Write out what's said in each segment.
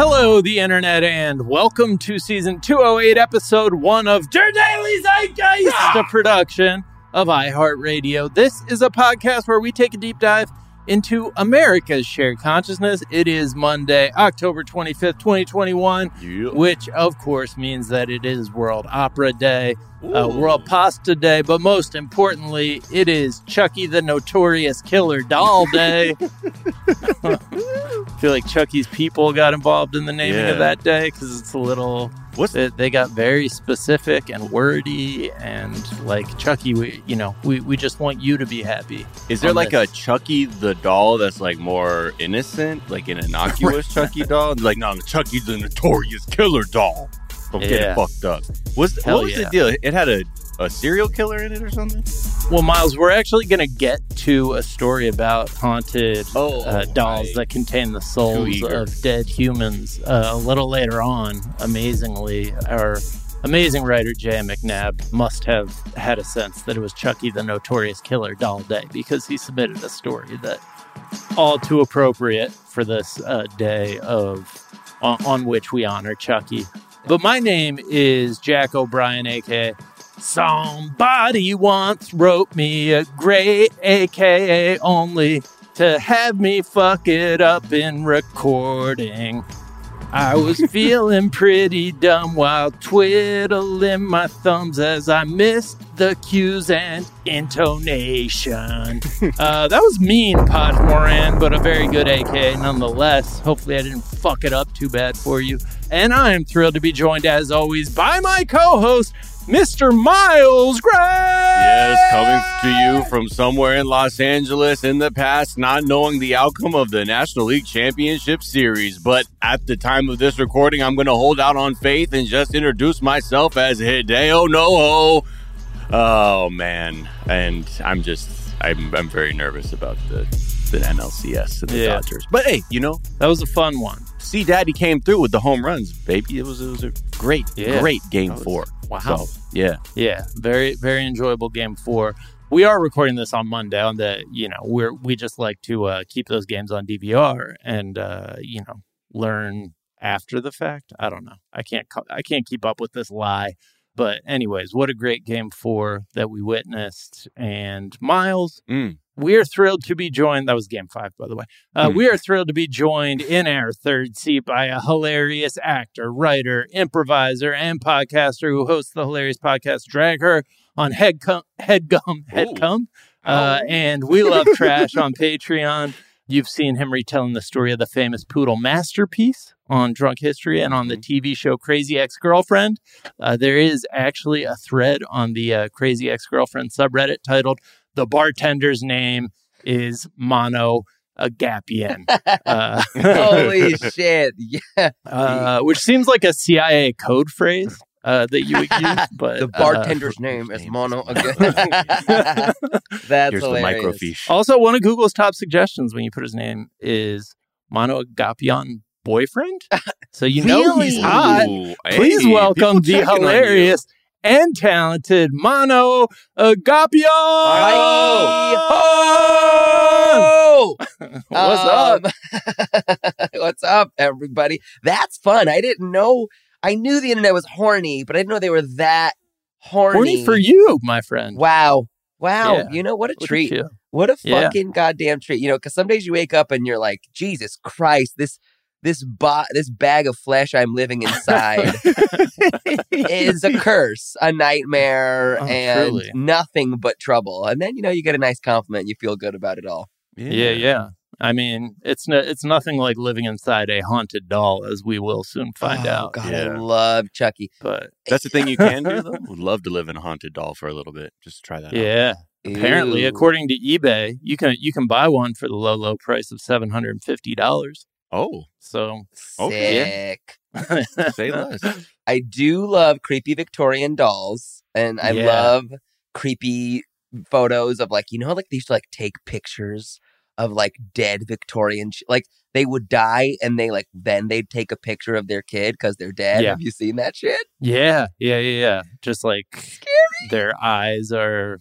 Hello, the internet, and welcome to season 208, episode one of Der Daily Zeitgeist, a production of iHeartRadio. This is a podcast where we take a deep dive into America's shared consciousness. It is Monday, October 25th, 2021, Yeah. which of course means that it is World Opera Day, uh, World Pasta Day, but most importantly, it is Chucky the Notorious Killer Doll Day. I feel like Chucky's people got involved in the naming Yeah. of that day because it's a little. What's They, they got very specific and wordy, and like Chucky, we you know we, we just want you to be happy. is there like this. a Chucky the doll that's like more innocent, like an innocuous Chucky doll? Like no, Chucky the notorious killer doll. Don't get it fucked up. Hell what was yeah. the deal? It had a, a serial killer in it or something? Well, Miles, we're actually going to get to a story about haunted Oh, uh, dolls that contain the souls of dead humans uh, a little later on. Amazingly, our amazing writer Jay McNabb must have had a sense that it was Chucky the Notorious Killer Doll Day because he submitted a story that all too appropriate for this uh, day of on, on which we honor Chucky. But my name is Jack O'Brien, aka Somebody once wrote me a great AKA only to have me fuck it up in recording. I was feeling pretty dumb while twiddling my thumbs as I missed the cues and intonation. uh, that was mean, Pod Moran, but a very good AK nonetheless. Hopefully, I didn't fuck it up too bad for you. And I am thrilled to be joined, as always, by my co host, Mr. Miles Gray. Yes, coming to you from somewhere in Los Angeles in the past, not knowing the outcome of the National League Championship Series. But at the time of this recording, I'm going to hold out on faith and just introduce myself as Hideo Noho. Oh, man. And I'm just, I'm, I'm very nervous about the, the NLCS and the Yeah. Dodgers. But hey, you know, That was a fun one. see Daddy came through with the home runs, baby. It was, it was a great, Yeah. great game was- four. Wow. So, yeah. Yeah, very very enjoyable game four. We are recording this on Monday. On the you know we're we just like to uh, keep those games on DVR and uh, you know learn after the fact. I don't know. I can't I can't keep up with this lie. But anyways, what a great game four that we witnessed. And Miles, Mm. We are thrilled to be joined. That was game five, by the way. Uh, Hmm. We are thrilled to be joined in our third seat by a hilarious actor, writer, improviser, and podcaster who hosts the hilarious podcast Drag Her on Headgum, Headgum, Headgum. Uh, and We Love Trash on Patreon. You've seen him retelling the story of the famous poodle masterpiece on Drunk History and on the TV show Crazy Ex Girlfriend. Uh, there is actually a thread on the uh, Crazy Ex Girlfriend subreddit titled The Bartender's Name is Mano Agapion. Uh, Holy shit. Yeah. uh, which seems like a CIA code phrase uh, that you would use, but The uh, bartender's name is Mono again. That's Here's the hilarious. microfiche. Also, one of Google's top suggestions when you put his name is Mano Agapion boyfriend. So you know he's Really? hot. Ooh, Please hey, welcome the checking on you. hilarious and talented Mano Agapion. Oh! What's up? up? Um, what's up, everybody? That's fun. I didn't know. I knew the internet was horny, but I didn't know they were that horny. Horny for you, my friend. Wow. Wow. Yeah. You know, what a Look treat. What a Yeah. fucking goddamn treat. You know, because some days you wake up and you're like, Jesus Christ, this this bo- this bag of flesh I'm living inside is a curse, a nightmare, Oh, and truly. nothing but trouble. And then you know you get a nice compliment, you feel good about it all. Yeah, yeah. I mean, it's no, it's nothing like living inside a haunted doll, as we will soon find oh, out. God, Yeah. I love Chucky. But That's the thing you can do though. Would love to live in a haunted doll for a little bit. Just try that. out. yeah, apparently, Ew. according to eBay, you can you can buy one for the low low price of seven hundred and fifty dollars. Oh, So Okay. Sick. say less. I do love creepy Victorian dolls, and I Yeah. love creepy photos of like you know like they used to like take pictures of like dead Victorian sh- like they would die and they like then they'd take a picture of their kid because they're dead. Yeah. Have you seen that shit? yeah, yeah, yeah, yeah. Just like Scary. their eyes are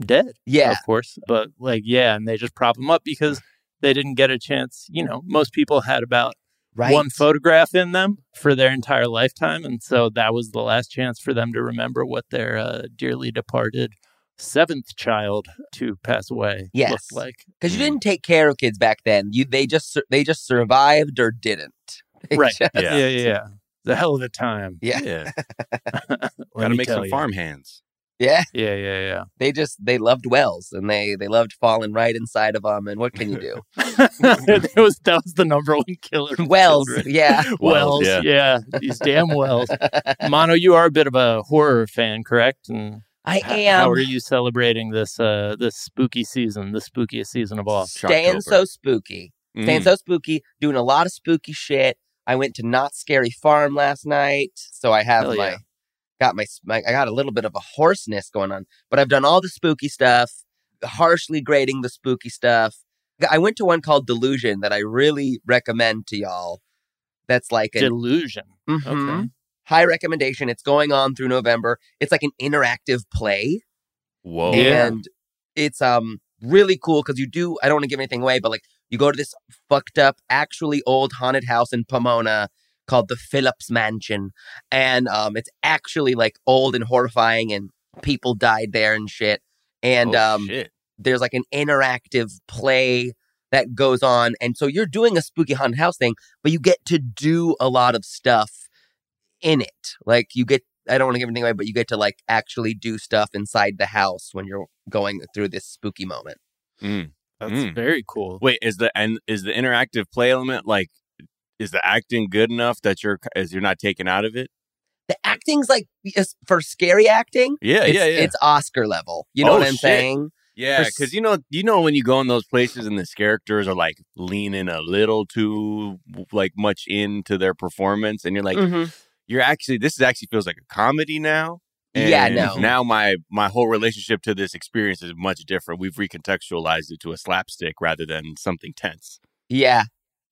dead. Yeah, of course. But like, yeah, and they just prop them up because they didn't get a chance. You know, most people had about Right. one photograph in them for their entire lifetime. And so that was the last chance for them to remember what their uh, dearly departed seventh child to pass away Yes. looked like. because you didn't take care of kids back then. You they just they just survived or didn't. They Right. just- Yeah. Yeah, yeah, yeah. The hell of a time. yeah, Yeah. Gotta make some you. farm hands. Yeah. Yeah, yeah, yeah. They just they loved wells and they they loved falling right inside of them. And what can you do? yeah. that was that was the number one killer. wells, children. yeah. Wells, Wells, yeah. these damn wells. Mano, you are a bit of a horror fan, correct? And I h- am. How are you celebrating this uh this spooky season, the spookiest season of all? staying so spooky. Staying Mm. so spooky, doing a lot of spooky shit. I went to Knott's Scary Farm last night, so I have Hell my yeah. Got my, my I got a little bit of a hoarseness going on, but I've done all the spooky stuff, harshly grading the spooky stuff. I went to one called Delusion that I really recommend to y'all. That's like an Delusion. Mhm. Okay. high recommendation. It's going on through November. It's like an interactive play Whoa. Yeah. and it's um really cool because you do i don't want to give anything away but like you go to this fucked up actually old haunted house in pomona called the phillips mansion and um it's actually like old and horrifying and people died there and shit and Oh, um shit. there's like an interactive play that goes on and so you're doing a spooky haunted house thing but you get to do a lot of stuff in it like you get i don't want to give anything away but you get to like actually do stuff inside the house when you're going through this spooky moment Mm. That's Mm. very cool. Wait, is the and is the interactive play element like is the acting good enough that you're as you're not taken out of it? the acting's like for scary acting Yeah, it's, yeah, yeah. it's oscar level you know Oh, what i'm shit. saying Yeah, because you know, you know when you go in those places and the characters are like leaning a little too like much into their performance, and you're like, Mhm. you're actually this is actually feels like a comedy now. Yeah, And no. Now my my whole relationship to this experience is much different. We've recontextualized it to a slapstick rather than something tense. yeah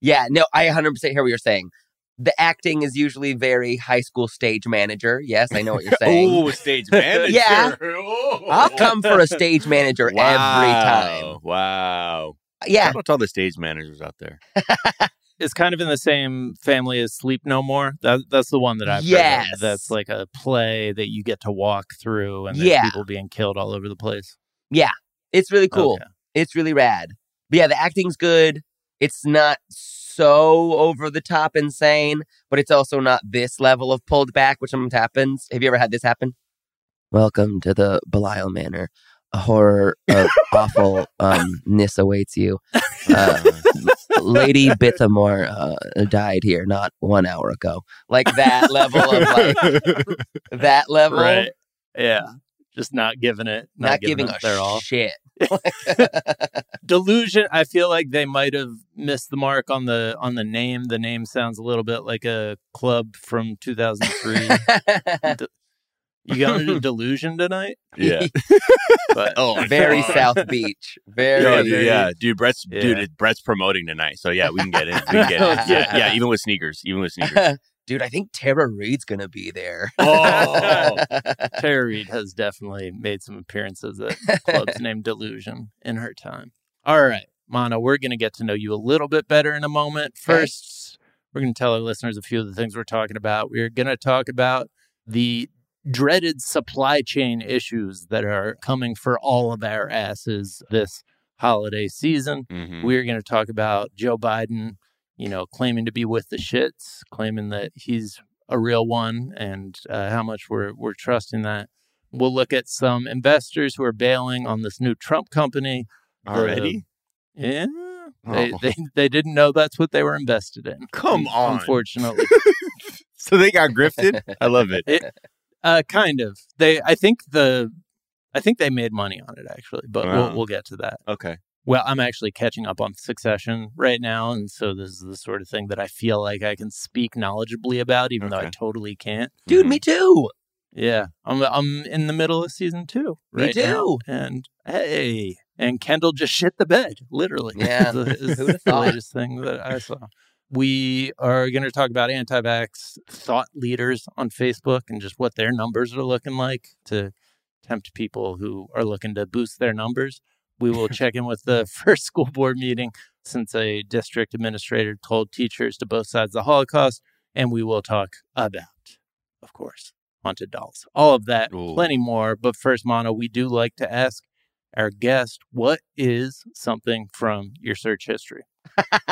yeah no i 100% hear what you're saying the acting is usually very high school stage manager yes i know what you're saying Oh, stage manager. Yeah. Oh. i'll come for a stage manager every time Wow. Wow. yeah Shout out to all the stage managers out there. It's kind of in the same family as Sleep No More. That that's the one that I've heard Yes. of. That's like a play that you get to walk through, and there's Yeah. people being killed all over the place. Yeah. It's really cool Okay. It's really rad. But yeah, the acting's good. It's not so over the top insane, but it's also not this level of pulled back, which sometimes happens. Have you ever had this happen? Welcome to the Belial Manor. A horror of awfulness awaits you. Uh, Lady Bithamore uh, died here not one hour ago. Like that level of like that level. Right? Yeah. Just not giving it. Not, Not giving it a their all. shit. Delusion. I feel like they might have missed the mark on the on the name. The name sounds a little bit like a club from 2003. you going to Delusion tonight? yeah. But Oh, Very God. South Beach. Very, Yeah, dude, yeah, dude. Brett's Yeah. dude. it- Brett's promoting tonight, so yeah, we can get in. We can get in. Yeah. Yeah, yeah. Even with sneakers, even with sneakers. Dude, I think Tara Reid's gonna be there. Oh. Tara Reid has definitely made some appearances at clubs named Delusion in her time. All right, Mano, we're going to get to know you a little bit better in a moment. Okay. First, we're going to tell our listeners a few of the things we're talking about. We're going to talk about the dreaded supply chain issues that are coming for all of our asses this holiday season. Mhm. We're going to talk about Joe Biden, you know, claiming to be with the shits, claiming that he's a real one, and uh, how much we're we're trusting that. We'll look at some investors who are bailing on this new Trump company. The- Already? yeah, they, Oh. they they didn't know that's what they were invested in. Come on. unfortunately, So they got grifted. I love it. uh, kind of. They, I think the, I think they made money on it actually, but Wow. we'll we'll get to that. Okay. Well, I'm actually catching up on Succession right now, and so this is the sort of thing that I feel like I can speak knowledgeably about, even though I totally can't. Dude, Mhm. me too. Yeah, I'm I'm in the middle of season two Me right now, and hey, and Kendall just shit the bed, literally. Yeah, the- the latest thing that I saw. We are going to talk about anti-vax thought leaders on Facebook and just what their numbers are looking like to tempt people who are looking to boost their numbers. We will check in with the first school board meeting since a district administrator told teachers to both sides of the Holocaust. And we will talk about, of course, haunted dolls. All of that, Ooh. plenty more. But first, Mano, we do like to ask our guest, what is something from your search history?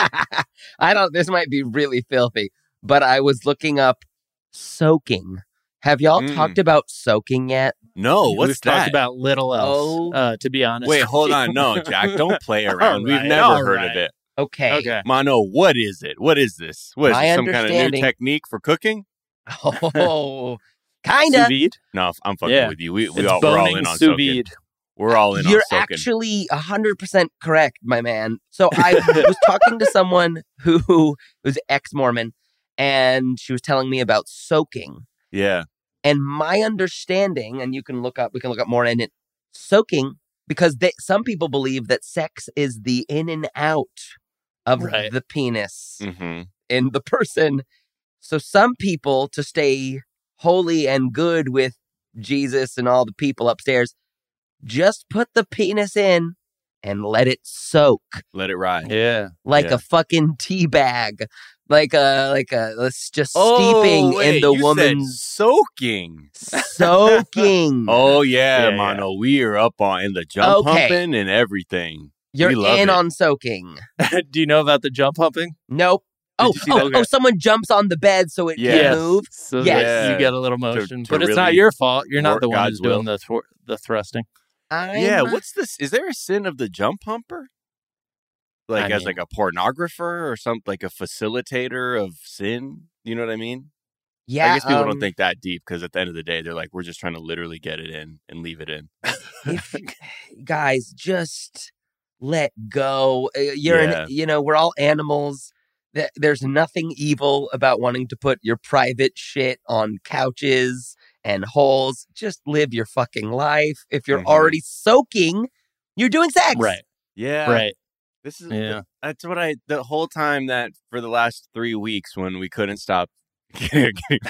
I don't. This might be really filthy, but I was looking up soaking. Have y'all Mm. talked about soaking yet? No, what's We've that? talked about little else, Oh. uh, to be honest. Wait, hold on. No, Jack, don't play around. We've never heard right. of it. Okay. Okay. Mano, what is it? What is this? What is My this, some kind of new technique for cooking? Oh, kinda. vide? No, I'm fucking Yeah. with you. We, we all, we're all in on sous soaking. vide. We're all in You're on soaking. actually hundred percent correct, my man. So I was talking to someone who was ex-Mormon, and she was telling me about soaking. yeah. And my understanding, and you can look up, we can look up more in it, soaking, because they, some people believe that sex is the in and out of Right. the penis hmm in the person. So some people, to stay holy and good with Jesus and all the people upstairs, just put the penis in and let it soak Let it ride. Yeah. like Yeah. a fucking tea bag. Like a like a let's just Oh, steeping wait, in the you said woman's soaking. soaking. Oh yeah, Yeah, yeah. We are up on in the jump Okay. humping and everything. You're we love in it. on soaking. do you know about the jump humping? Nope. Oh, oh, oh, oh, someone jumps on the bed so it Yes. can move. So Yes. that you get a little motion, to but it's not your fault. You're not the one God's who's doing the thwar- the thrusting. I'm, yeah. What's this? Is there a sin of the jump humper? Like I as mean- like a pornographer or something, like a facilitator of sin. You know what I mean? yeah, I guess people um, don't think that deep because at the end of the day, they're like, we're just trying to literally get it in and leave it in. if, guys, just let go. Uh, You're, Yeah. an, you know, we're all animals. Th- There's nothing evil about wanting to put your private shit on couches and holes. Just live your fucking life. If you're Mhm. already soaking, you're doing sex. Right. Yeah. Right. This is Yeah. that's what I the whole time that for the last three weeks when we couldn't stop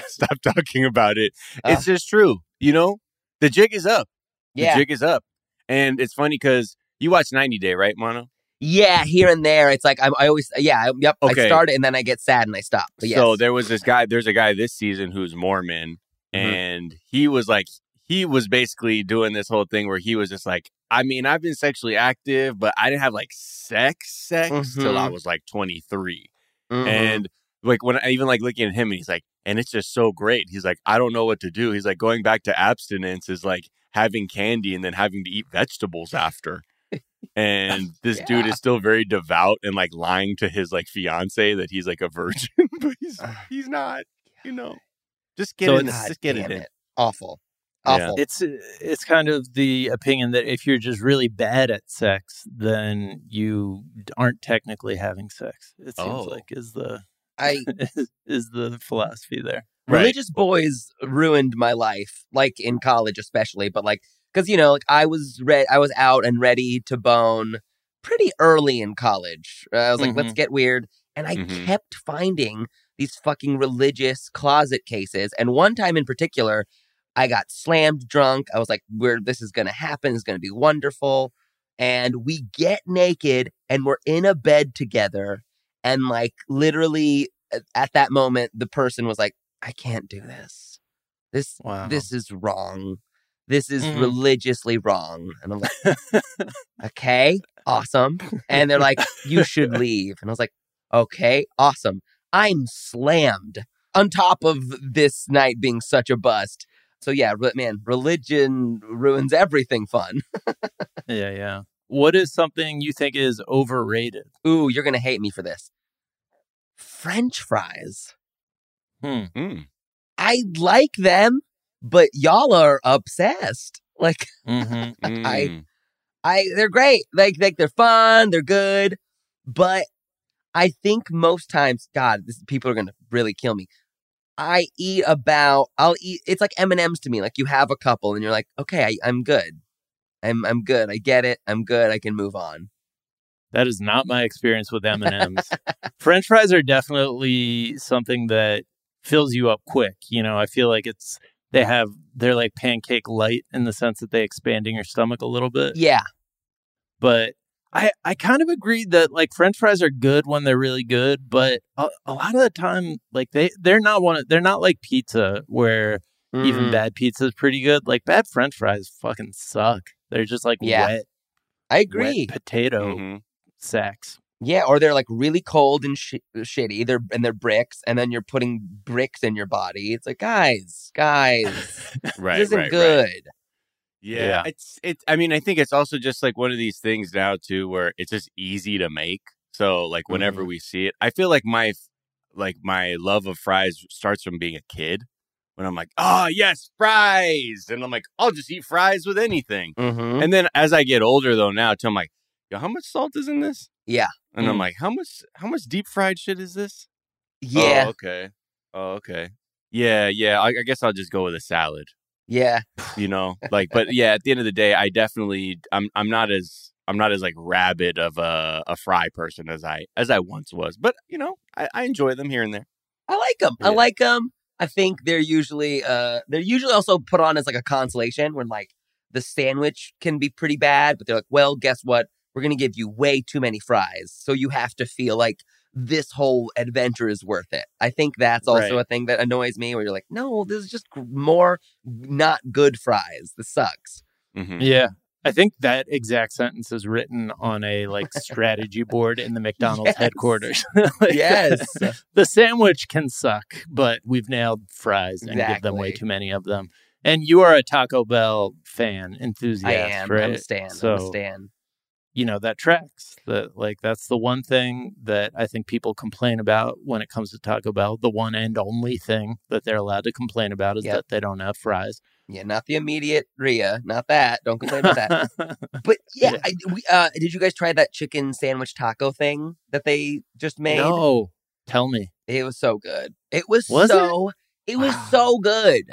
stop talking about it. Uh. It's just true. You know, the jig is up. The Yeah. jig is up, and it's funny because you watch 90 Day, right, Mano? Yeah. Here and there. It's like, I'm, I always, yeah, I- yep. I Okay. start it and then I get sad and I stop. But yes. So there was this guy. There's a guy this season who's Mormon, Mhm. and he was like, he was basically doing this whole thing where he was just like, I mean, I've been sexually active, but I didn't have like sex, sex till I Mhm. was like 23. Mhm. And like when I even like looking at him and he's like, and it's just so great. He's like, I don't know what to do. He's like, going back to abstinence is like having candy and then having to eat vegetables after. And this dude is still very devout and like lying to his like fiance that he's like a virgin, but he's he's not. You know, just get So it. Just get damn it in. Awful. Yeah. Awful. It's it's kind of the opinion that if you're just really bad at sex, then you aren't technically having sex. It seems Oh. like is the I is, is the philosophy there. Right. religious boys ruined my life like in college especially but like because you know like i was re- i was out and ready to bone pretty early in college Uh, i was like let's get weird and i Mhm. kept finding these fucking religious closet cases and one time in particular i got slammed drunk. I was like where this is gonna happen. Is gonna be wonderful. And we get naked and we're in a bed together and like literally at- at that moment the person was like i can't do this. This Wow. this is wrong. This is Mhm. religiously wrong. And i'm like okay awesome. And they're like you should leave. And i was like okay awesome i'm slammed on top of this night being such a bust so yeah re- man religion ruins everything fun yeah, yeah. What is something you think is overrated? ooh you're gonna hate me for this french fries Hmm. Mm. I like them, but y'all are obsessed. Like Mm-hmm. I- Mm. I they're great. Like like they're fun, they're good, but I think most times, God, this, people are gonna really kill me. I eat about I'll eat it's like M&Ms to me. Like you have a couple and you're like, okay, I, I'm good. I'm I'm good. I get it. I'm good. I can move on. That is not my experience with M and M's. French fries are definitely something that fills you up quick. You know, I feel like it's they have they're like pancake light in the sense that they expand in your stomach a little bit. Yeah. But I, I kind of agree that like French fries are good when they're really good, but a, a lot of the time, like they they're not one. Of, they're not like pizza where even Mm. bad pizza is pretty good. Like bad French fries fucking suck. They're just like Yeah. wet, I agree. wet potato Mhm. sacks. Yeah, or they're like really cold and sh- shitty. They're and they're bricks, and then you're putting bricks in your body. It's like, guys, guys, Right, this isn't right, right. Yeah, Yeah. it's it's. I mean, I think it's also just like one of these things now too, where it's just easy to make. So like whenever Mm-hmm. we see it, I feel like my like my love of fries starts from being a kid. When I'm like, oh yes, fries, and I'm like, I'll just eat fries with anything. Mm-hmm. And then as I get older though, now too, I'm like, yo, how much salt is in this? Yeah. And I'm Mm. like, how much how much deep fried shit is this? Yeah, Oh, okay. Oh, okay. Yeah, yeah. I, I guess I'll just go with a salad yeah, you know like but yeah at the end of the day i definitely i'm i'm not as i'm not as like rabid of a, a fry person as i as i once was but you know i, I enjoy them here and there I like them. I like them. I think they're usually uh they're usually also put on as like a consolation when like the sandwich can be pretty bad, but they're like, well, guess what? We're gonna give you way too many fries, so you have to feel like this whole adventure is worth it. I think that's also Right. a thing that annoys me, where you're like, no, this is just more not good fries. This sucks. Mhm. Yeah. I think that exact sentence is written on a like strategy board in the McDonald's Yes. headquarters. Like, Yes. the sandwich can suck, but we've nailed fries and give them way too many of them. And you are a Taco Bell fan, enthusiast, I am. right? I'm a stan. I'm a stan. You know that tracks. That like that's the one thing that I think people complain about when it comes to Taco Bell. The one and only thing that they're allowed to complain about is Yep. that they don't have fries. Yeah, not the immediate ria not that. Don't complain about that. But yeah, Yeah. I, we, uh, did you guys try that chicken sandwich taco thing that they just made? no, tell me. It was so good. It was, Was so. It, was Wow. so good.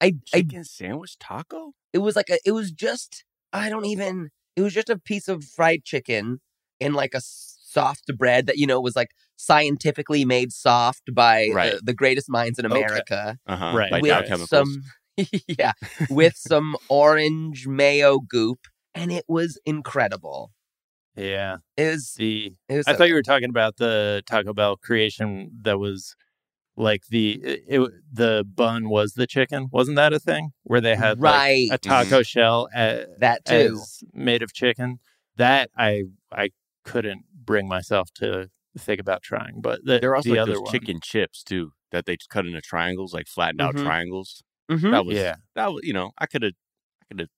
I, I, chicken sandwich taco it was like a. It was just. I don't even. It was just a piece of fried chicken in like a soft bread that you know was like scientifically made soft by Right. uh, the greatest minds in Okay. America. uh-huh Right. with Dow some yeah with some orange mayo goop and it was incredible Yeah, it was, the it was I so thought you were talking about the Taco Bell creation that was like the it, it- the bun was the chicken. Wasn't that a thing where they had like, right a taco shell a- that too as made of chicken? That I I couldn't bring myself to think about trying. But the, there are also the like other those one, chicken chips too that they cut into triangles like flattened out Mhm. triangles Mhm. that was Yeah. that was you know i could have i could have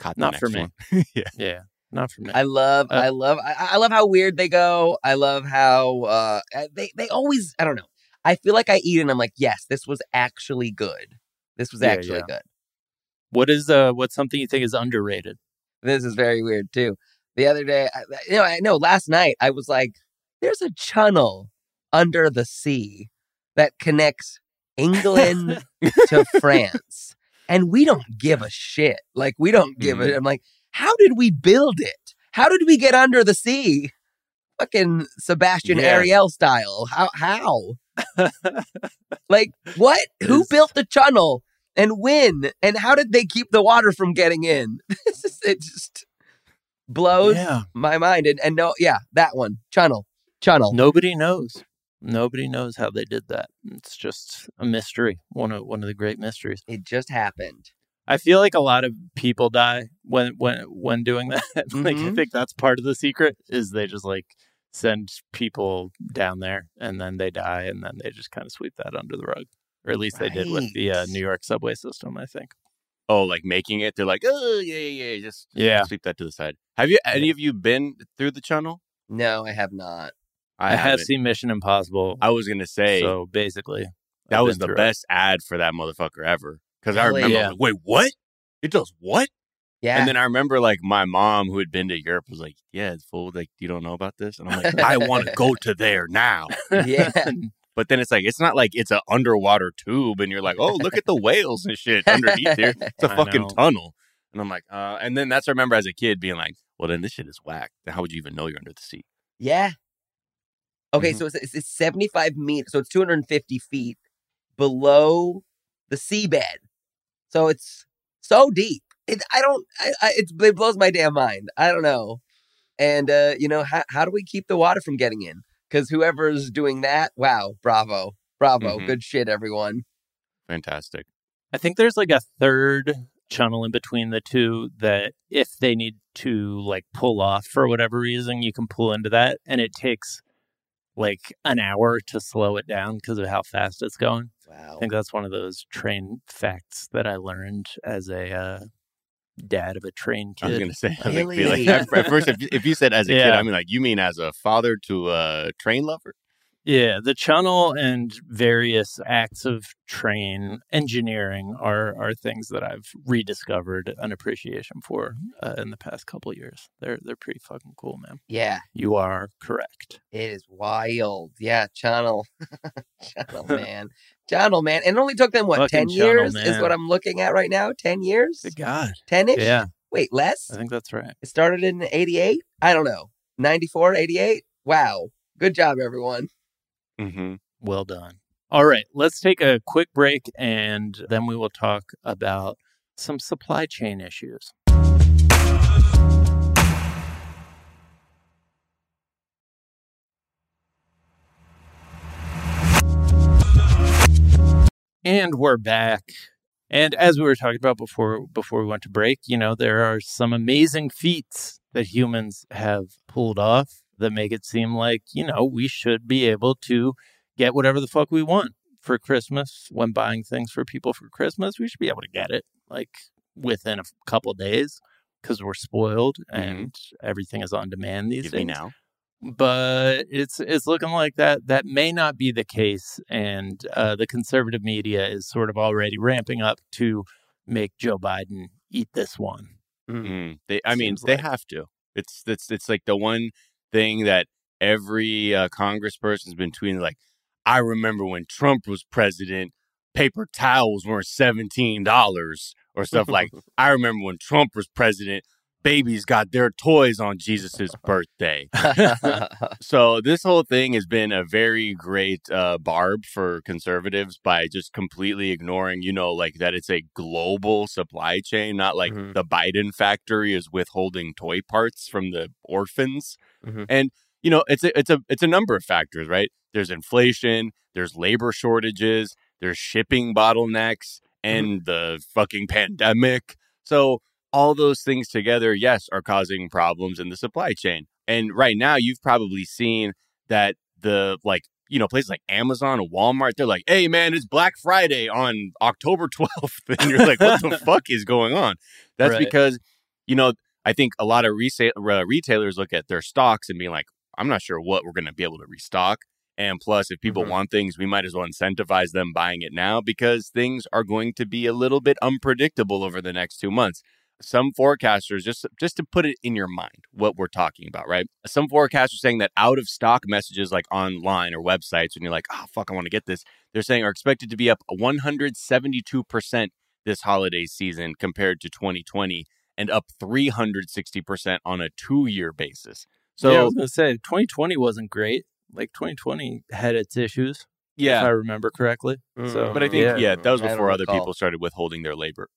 caught the Not next for me. one. yeah yeah, not for me. i love Uh, i love I, I love how weird they go i love how uh they they always i don't know i feel like i eat and i'm like yes this was actually good this was Yeah, actually yeah. good what is uh what's something you think is underrated? this is very weird too. The other day, I, you know, I know last night I was like, "There's a channel under the sea that connects England to France, and we don't give a shit. Like we don't give Mm-hmm. it." I'm like, "How did we build it? How did we get under the sea?" Fucking Sebastian Yeah. Ariel style. How? How? Like what? Who built the tunnel And when? And how did they keep the water from getting in? This is- it just blows yeah, my mind. And, and no, yeah, that one. Channel. Channel. nobody knows. Nobody knows how they did that. It's just a mystery. One of one of the great mysteries. It just happened. I feel like a lot of people die when when when doing that. like I Mhm. think that's part of the secret is they just like send people down there and then they die and then they just kind of sweep that under the rug. Or at least they did with the uh, New York subway system, I think. oh like making it they're like oh yeah yeah yeah just Yeah. sweep that to the side have you any of you been through the channel No, I have not. I, have haven't. seen Mission Impossible. i was gonna say so basically that I've was the through it. best ad for that motherfucker ever because i Really? remember I Yeah. was like, wait what it does what Yeah. And then I remember like my mom who had been to Europe was like, Yeah, it's full. Like, you don't know about this? And I'm like, I want to go to there now. yeah. But then it's like, it's not like it's an underwater tube and you're like, oh, look at the whales and shit underneath here. It's a I fucking know. tunnel. And I'm like, uh, and then that's I remember as a kid being like, well, then this shit is whack. How would you even know you're under the sea? Yeah. Okay, Mhm. so it's, it's, it's 75 meters, so it's 250 feet below the seabed. So it's so deep. It, I don't, I, I, it's, it blows my damn mind. I don't know. And uh, you know, how how do we keep the water from getting in? Because whoever's doing that, wow, bravo, bravo, Mhm. good shit, everyone. Fantastic. I think there's like a third channel in between the two that if they need to like pull off for whatever reason, you can pull into that. And it takes like an hour to slow it down because of how fast it's going. Wow. I think that's one of those train facts that I learned as a uh, dad of a train kid. I was gonna say, I Really? feel like at, at first, if, if you said as a kid, I mean, like you mean as a father to a train lover? Yeah, the channel and various acts of train engineering are are things that I've rediscovered an appreciation for uh, in the past couple of years. They're they're pretty fucking cool, man. Yeah, You are correct. it is wild. Yeah, channel, channel man, channel man. And it only took them what Fucking ten Channel years is what I'm looking at right now. Ten years, Good God. ten ish. Yeah, Wait, less? I think that's right. It started in 88? I don't know. 94, 88? Wow. Good job, everyone. Mm-hmm. Well done. All right, let's take a quick break and then we will talk about some supply chain issues. And we're back. And as we were talking about before before we went to break, you know, there are some amazing feats that humans have pulled off that make it seem like, you know, we should be able to get whatever the fuck we want for Christmas when buying things for people for Christmas. We should be able to get it like within a couple days because we're spoiled and everything is on demand these Give days me now. but it's it's looking like that that may not be the case and uh, the conservative media is sort of already ramping up to make joe biden eat this one Mm. They, I mean, Seems they like- have to. It's it's it's like the one thing that every uh, congressperson's been tweeting. Like, I remember when Trump was president, paper towels weren't seventeen dollars or stuff like. I remember when Trump was president, babies got their toys on Jesus's birthday. So this whole thing has been a very great uh, barb for conservatives by just completely ignoring, you know, like that it's a global supply chain, not like Mhm. the Biden factory is withholding toy parts from the orphans. Mhm. And you know, it's a it's a it's a number of factors, right? There's inflation, there's labor shortages, there's shipping bottlenecks, and the fucking pandemic. So all those things together, yes, are causing problems in the supply chain. And right now, you've probably seen that the like, you know, places like Amazon and Walmart, they're like, hey, man, it's Black Friday on October 12th. And you're like, what the fuck is going on? That's Right. because, you know, I think a lot of resa- uh, retailers look at their stocks and being like, I'm not sure what we're going to be able to restock. And plus, if people Mhm. want things, we might as well incentivize them buying it now because things are going to be a little bit unpredictable over the next two months. Some forecasters, just just to put it in your mind, what we're talking about, right? Some forecasters saying that out of stock messages like online or websites, when you're like, oh fuck, I want to get this, they're saying are expected to be up 172 percent this holiday season compared to 2020, and up 360 percent on a two-year basis. So yeah, i was gonna say 2020 wasn't great like 2020 had its issues Yeah. if i remember correctly so But I think, yeah, yeah, that was before other recall. people started withholding their labor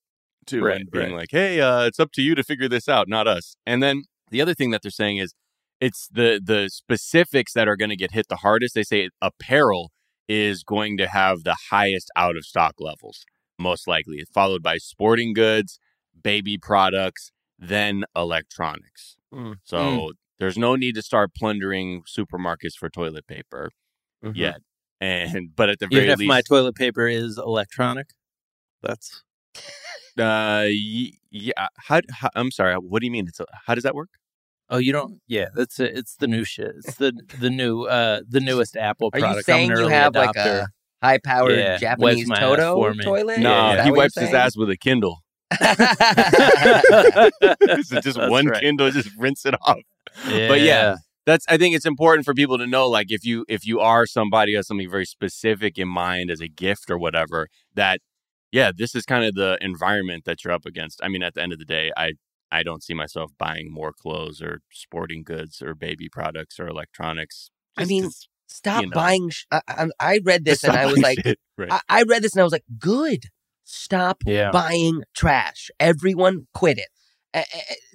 too Right, and being right. like, hey, uh, it's up to you to figure this out, not us. And then the other thing that they're saying is it's the the specifics that are going to get hit the hardest. They say apparel is going to have the highest out of stock levels, most likely, followed by sporting goods, baby products, then electronics. Mm. So there's no need to start plundering supermarkets for toilet paper Mhm. yet. And but at the very even if least, my toilet paper is electronic that's Uh, yeah. How, how? I'm sorry. What do you mean? It's a, how does that work? oh you don't yeah that's it it's the new shit it's the the new uh the newest apple Are product you saying I'm an you early have like a high powered Yeah, Japanese wipes my ass Toto for me. toilet? No, Is No, he wipes his ass with a Kindle. It's just That's one right. Kindle, just rinse it off. But yeah, that's. I think it's important for people to know, like, if you if you are somebody who has something very specific in mind as a gift or whatever, that yeah, this is kind of the environment that you're up against. I mean, at the end of the day, I I don't see myself buying more clothes or sporting goods or baby products or electronics. I mean, mean, 'cause- Stop you know. buying. Sh- I, I, I read this just and I was like, right. I, I read this and I was like, good. Stop yeah buying trash. Everyone quit it.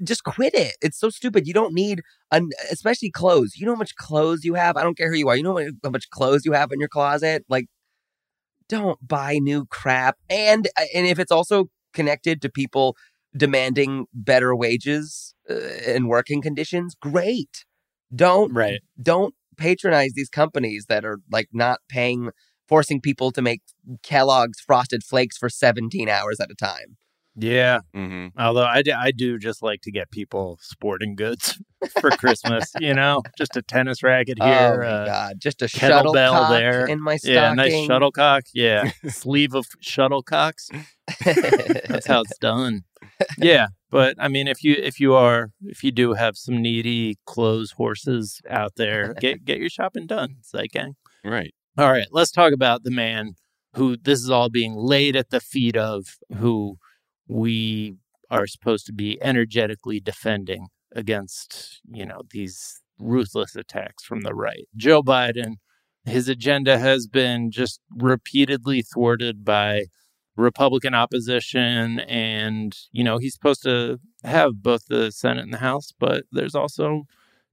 just quit it. It's so stupid. You don't need, an, especially clothes. You know how much clothes you have. I don't care who you are. You know how much clothes you have in your closet. Like, don't buy new crap. And uh, and if it's also connected to people demanding better wages uh, and working conditions, great. Don't Right. don't patronize these companies that are like not paying forcing people to make Kellogg's frosted flakes for 17 hours at a time. Yeah. hmm Although I do, I do just like to get people sporting goods for Christmas, you know, just a tennis racket oh here. my uh, god, just a kettlebell shuttlecock there. in my stocking. yeah, nice shuttlecock. Yeah. Sleeve of shuttlecocks. That's how it's done. Yeah. But I mean, if you if you are if you do have some needy clothes horses out there, get get your shopping done, Gang. Right. All right, let's talk about the man who this is all being laid at the feet of, who we are supposed to be energetically defending against, you know, these ruthless attacks from the right. Joe Biden, his agenda has been just repeatedly thwarted by Republican opposition. And, you know, he's supposed to have both the Senate and the House, but there's also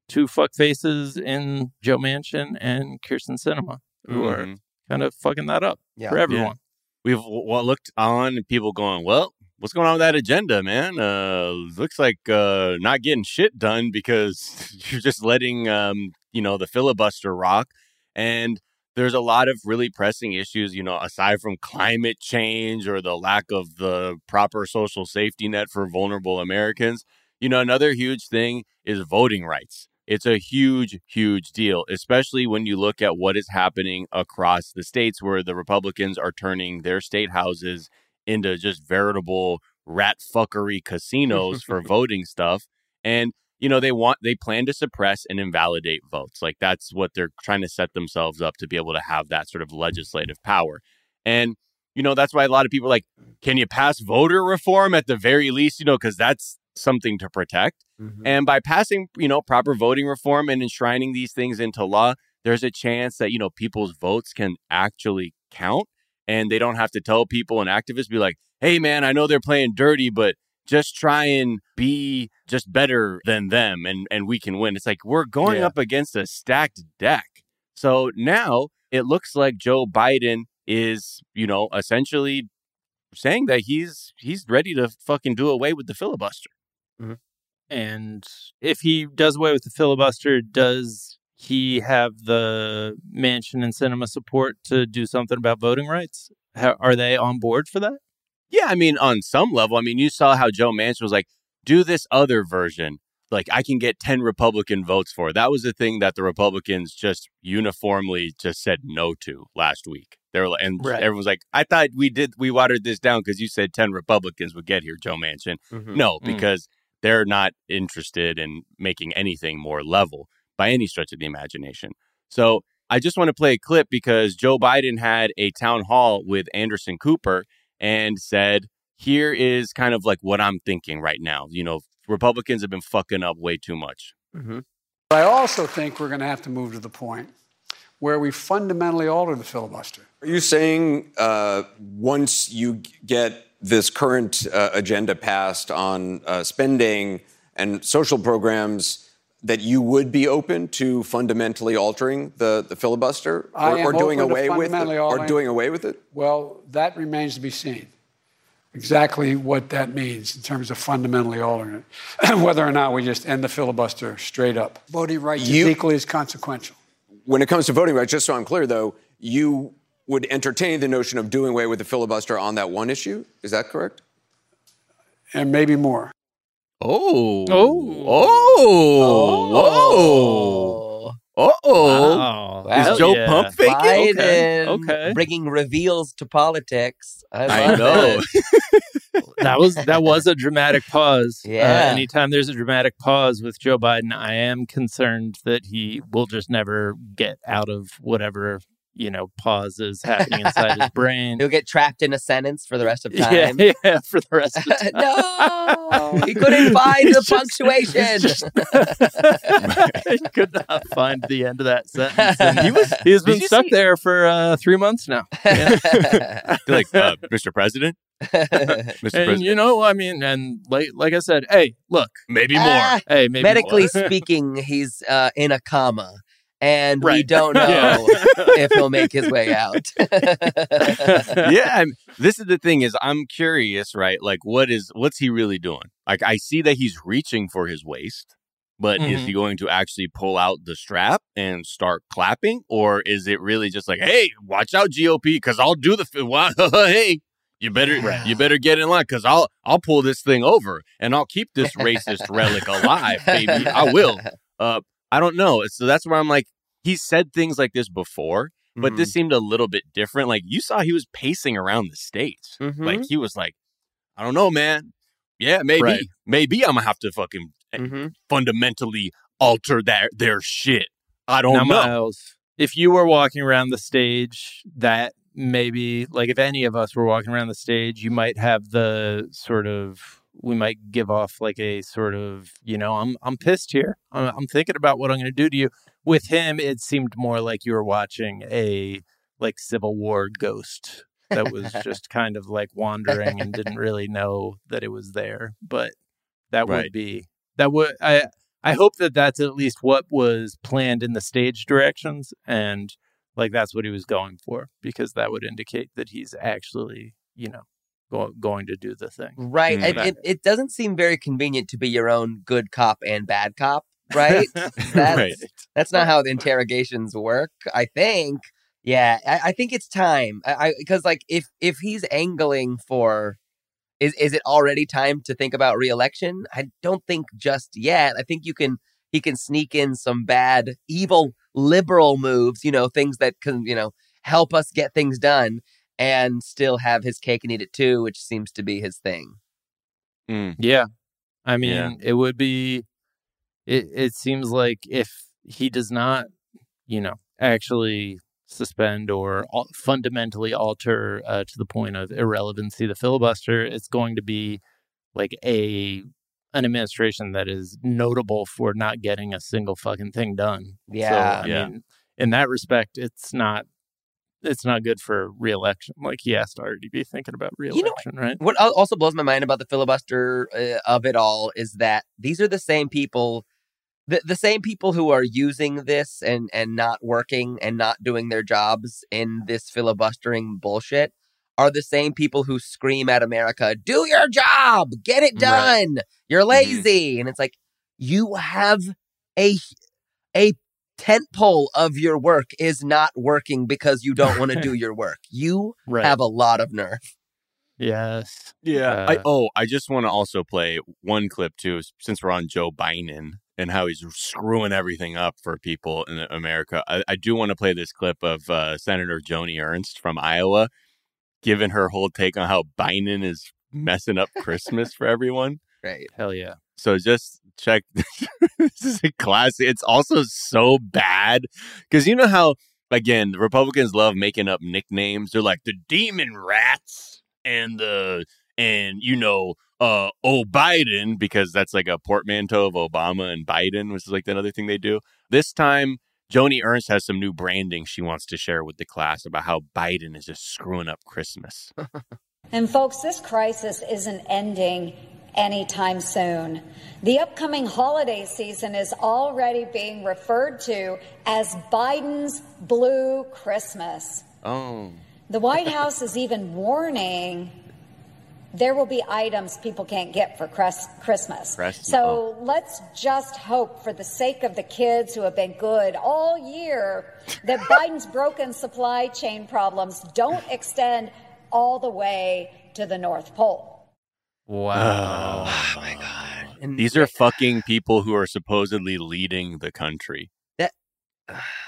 two fuck faces in Joe Manchin and Kyrsten Sinema who are Mhm. kind of fucking that up Yeah. for everyone. We've w- w- looked on people going, well, what's going on with that agenda, man? Uh, looks like uh, not getting shit done because you're just letting, um, you know, the filibuster rock. And there's a lot of really pressing issues, you know, aside from climate change or the lack of the proper social safety net for vulnerable Americans. You know, another huge thing is voting rights. It's a huge, huge deal, especially when you look at what is happening across the states where the Republicans are turning their state houses into just veritable rat fuckery casinos for voting stuff. And, you know, they want, they plan to suppress and invalidate votes. Like that's what they're trying to set themselves up to be able to have that sort of legislative power. And, you know, that's why a lot of people are like, can you pass voter reform at the very least, you know, because that's something to protect. Mhm. And by passing, you know, proper voting reform and enshrining these things into law, there's a chance that, you know, people's votes can actually count and they don't have to tell people and activists be like, "Hey man, I know they're playing dirty, but just try and be just better than them and and we can win." It's like we're going Yeah. up against a stacked deck. So now it looks like Joe Biden is, you know, essentially saying that he's he's ready to fucking do away with the filibuster. And if he does away with the filibuster, does he have the Manchin and Sinema support to do something about voting rights? How, are they on board for that? Yeah, I mean, on some level, I mean, you saw how Joe Manchin was like, do this other version. Like, I can get 10 Republican votes for. That was the thing that the Republicans just uniformly just said no to last week. They were like, and Right. everyone's like, I thought we did, we watered this down because you said 10 Republicans would get here, Joe Manchin. Mhm. No, Mm. because they're not interested in making anything more level by any stretch of the imagination. So I just want to play a clip because Joe Biden had a town hall with Anderson Cooper and said, here is kind of like what I'm thinking right now. You know, Republicans have been fucking up way too much. Mm-hmm. But I also think we're going to have to move to the point where we fundamentally alter the filibuster. Are you saying uh, once you get this current uh, agenda passed on uh, spending and social programs, that you would be open to fundamentally altering the, the filibuster, or, or doing away with it, or doing away with it? Well, that remains to be seen. Exactly what that means in terms of fundamentally altering it, whether or not we just end the filibuster straight up. Voting rights You- is equally as consequential. When it comes to voting rights, just so I'm clear, though, you would entertain the notion of doing away with the filibuster on that one issue. Is that correct? And maybe more. Oh. Oh. Oh. Whoa. Oh. Wow. Wow. Is Joe yeah. pump faking? Biden Okay, okay. bringing reveals to politics. I, I know. it. that was that was a dramatic pause. Uh, Yeah. anytime there's a dramatic pause with Joe Biden, I am concerned that he will just never get out of whatever you know pauses happening inside his brain. He'll get trapped in a sentence for the rest of time. yeah, for the rest of the time. no. He couldn't find the punctuation. he could not find the end of that sentence. And He was- he's been stuck see- there for uh, three months now. like, uh, Mr. President? Mr. And President? you know, I mean, and like like I said, hey, look, Maybe more. Ah, hey, maybe medically more. speaking, he's uh, in a comma, and we don't know Yeah. if he'll make his way out. yeah, I'm, this is the thing is I'm curious, right? Like what is what's he really doing? Like I see that he's reaching for his waist, but is Mhm. he going to actually pull out the strap and start clapping or is it really just like, "Hey, watch out GOP cuz I'll do the fi- hey, you better Right. you better get in line cuz I'll I'll pull this thing over and I'll keep this racist relic alive, baby. I will." Uh I don't know. So that's where I'm like he said things like this before, but Mm-hmm. this seemed a little bit different. Like you saw he was pacing around the stage. Mhm. Like he was like, I don't know, man. Yeah, maybe. Right. Maybe I'm gonna have to fucking Mhm. fundamentally alter that their shit. I don't now, know. Miles, if you were walking around the stage, that maybe, like, if any of us were walking around the stage, you might have the sort of, we might give off like a sort of, you know, I'm I'm pissed here. I'm, I'm thinking about what I'm going to do to you. With him, it seemed more like you were watching a like Civil War ghost that was just kind of like wandering and didn't really know that it was there. But that Right. would be that would I I hope that that's at least what was planned in the stage directions and like that's what he was going for because that would indicate that he's actually you know go, going to do the thing. Right. Mm. And it, it doesn't seem very convenient to be your own good cop and bad cop, right? That's, Right. that's not how the interrogations work, I think. Yeah, I, I think it's time. I because like if if he's angling for is is it already time to think about reelection? I don't think just yet. I think you can he can sneak in some bad evil liberal moves, you know, things that can, you know, help us get things done and still have his cake and eat it too, which seems to be his thing. Mm. Yeah. I mean, Yeah. it would be it it seems like if he does not, you know, actually suspend or al- fundamentally alter uh, to the point of irrelevancy the filibuster, it's going to be like a an administration that is notable for not getting a single fucking thing done. Yeah. So, I Yeah. mean, in that respect, it's not it's not good for reelection. Like he has to already be thinking about know, reelection, right? What also blows my mind about the filibuster uh, of it all is that these are the same people, the, the same people who are using this and and not working and not doing their jobs in this filibustering bullshit are the same people who scream at America, "Do your job, get it Right. done. You're lazy," and it's like you have a a tent pole of your work is not working because you don't want to do your work. You Right. have a lot of nerve. yes. Yeah. I, Uh, oh, I just want to also play one clip too, since we're on Joe Biden and how he's screwing everything up for people in America. I, I do want to play this clip of uh, Senator Joni Ernst from Iowa, giving her whole take on how Biden is messing up Christmas for everyone. Right. Hell yeah. So just check. this is a classic. It's also so bad because you know how again the Republicans love making up nicknames. They're like the demon rats and the and you know uh oh Biden because that's like a portmanteau of Obama and Biden, which is like another thing they do. This time. Joni Ernst has some new branding she wants to share with the class about how Biden is just screwing up Christmas. And folks, this crisis isn't ending anytime soon. The upcoming holiday season is already being referred to as Biden's Blue Christmas. Oh. The White House is even warning there will be items people can't get for Chris- Christmas. Christ- So oh. let's just hope, for the sake of the kids who have been good all year, that Biden's broken supply chain problems don't extend all the way to the North Pole. Wow. Oh my god. And These are fucking people who are supposedly leading the country. That-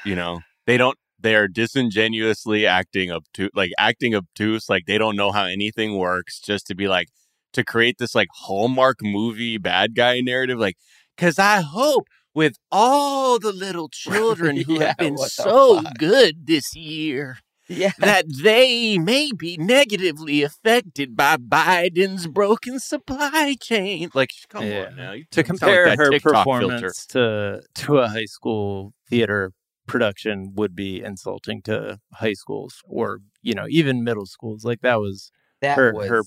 you know, they don't. They're disingenuously acting obtuse, like acting obtuse, like they don't know how anything works, just to be like to create this like Hallmark movie bad guy narrative. Like, because I hope with all the little children who Yeah, have been so fuck? good this year, Yeah. that they may be negatively affected by Biden's broken supply chain. Like, come Yeah. on now. To sound like compare her TikTok performance to to a high school theater production would be insulting to high schools or you know even middle schools like that was That Her- was her-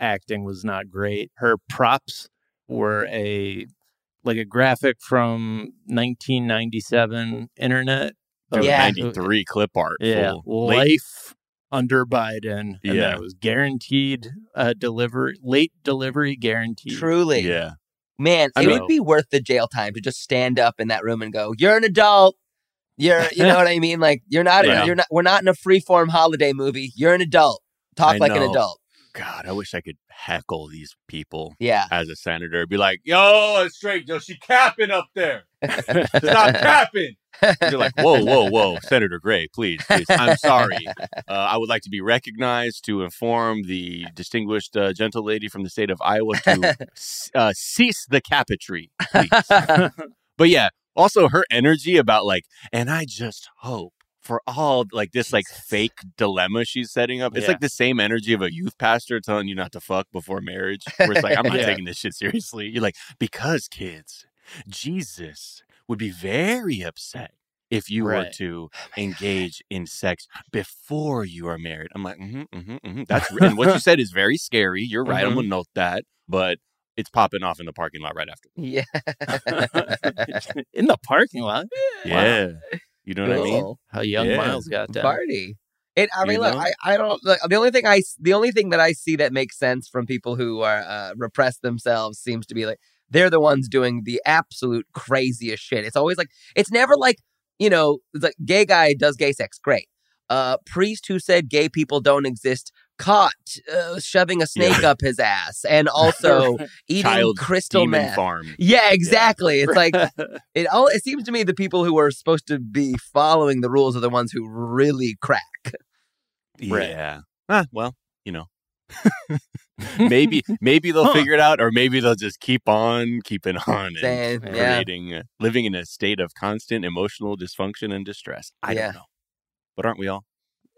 acting was not great her props were a like a graphic from 1997 internet Yeah. 93 clip art. yeah full. Late- life under biden and Yeah. it was guaranteed uh delivery late delivery guaranteed truly. Yeah. Man, I it know. would be worth the jail time to just stand up in that room and go, "You're an adult. You're, you know what I mean? Like you're not, Yeah. you're not. We're not in a free form holiday movie. You're an adult. Talk I like an adult. God, I wish I could heckle these people Yeah. as a senator. Be like, yo, it's straight, yo, she capping up there. Stop capping. You're like, whoa, whoa, whoa, Senator Gray, please, please. I'm sorry. Uh, I would like to be recognized to inform the distinguished uh, gentle lady from the state of Iowa to uh, cease the capitry, please. but yeah, also her energy about like, and I just hope for all like this like fake dilemma she's setting up. It's Yeah. like the same energy of a youth pastor telling you not to fuck before marriage. Where it's like, I'm not Yeah. taking this shit seriously. You're like, because kids, Jesus would be very upset if you were Right. to engage in sex before you are married. I'm like, mm-hmm, mm-hmm, mm-hmm. that's and what you said is very scary. You're right. I'm gonna note that, but it's popping off in the parking lot right after. Yeah. in the parking lot Yeah, you know what I mean. How young Yeah. Miles got down. Party. It, I You mean, look, know? I, I don't. Look, the only thing I, s- the only thing that I see that makes sense from people who are uh, repress themselves seems to be like they're the ones doing the absolute craziest shit. It's always like it's never like you know, it's like gay guy does gay sex, great. Uh, priest who said gay people don't exist caught uh, shoving a snake Yeah. up his ass, and also eating Child crystal Demon meth. farm. Yeah, exactly. It's like it all. It seems to me the people who are supposed to be following the rules are the ones who really crack. Right. Yeah. Ah, well, you know. maybe maybe they'll Huh. figure it out, or maybe they'll just keep on keeping on and yeah. creating, uh, living in a state of constant emotional dysfunction and distress. I Yeah. don't know, but aren't we all?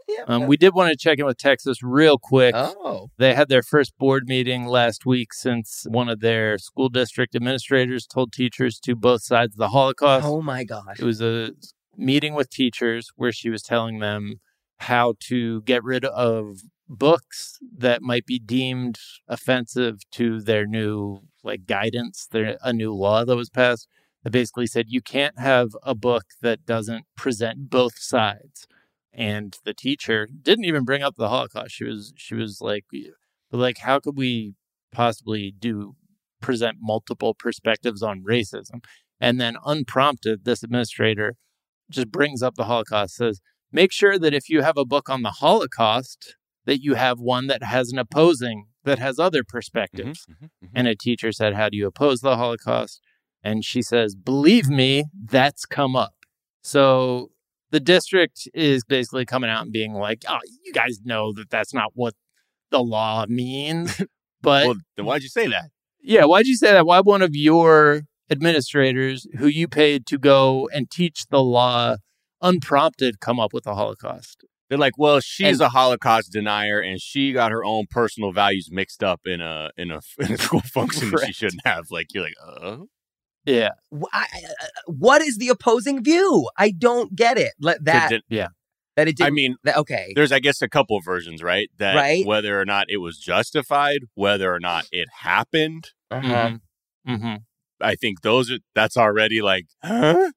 Yeah. Um, we did want to check in with Texas real quick. oh, They had their first board meeting last week since one of their school district administrators told teachers to both sides of the Holocaust. oh my gosh. It was a meeting with teachers where she was telling them how to get rid of books that might be deemed offensive to their new like guidance, their a new law that was passed that basically said you can't have a book that doesn't present both sides. And the teacher didn't even bring up the Holocaust. She was she was like but like how could we possibly do present multiple perspectives on racism? And then unprompted, this administrator just brings up the Holocaust, says, make sure that if you have a book on the Holocaust, that you have one that has an opposing, that has other perspectives. Mhm, mhm, mhm. And a teacher said, How do you oppose the Holocaust? And she says, Believe me, that's come up. So the district is basically coming out and being like, Oh, you guys know that that's not what the law means. But well, then why'd you say that? yeah, why'd you say that? Why one of your administrators who you paid to go and teach the law unprompted come up with the Holocaust? They're like, well, she's And- a Holocaust denier, and she got her own personal values mixed up in a in a, in a school function that she shouldn't have. Like, you're like, uh, Yeah. Wh- I- I- what is the opposing view? I don't get it. Let that to- yeah. that it did. I mean, that, okay. there's I guess a couple of versions, right? That Right. whether or not it was justified, whether or not it happened. Uh-huh. Mm-hmm. I think those are that's already like, huh?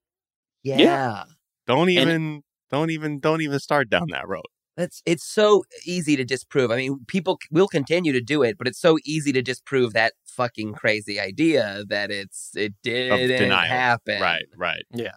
Yeah. Yeah. Don't And- even don't even don't even start down that road. That's it's so easy to disprove. I mean, people will continue to do it, but it's so easy to disprove that fucking crazy idea that it's it didn't happen. Right, right. Yeah.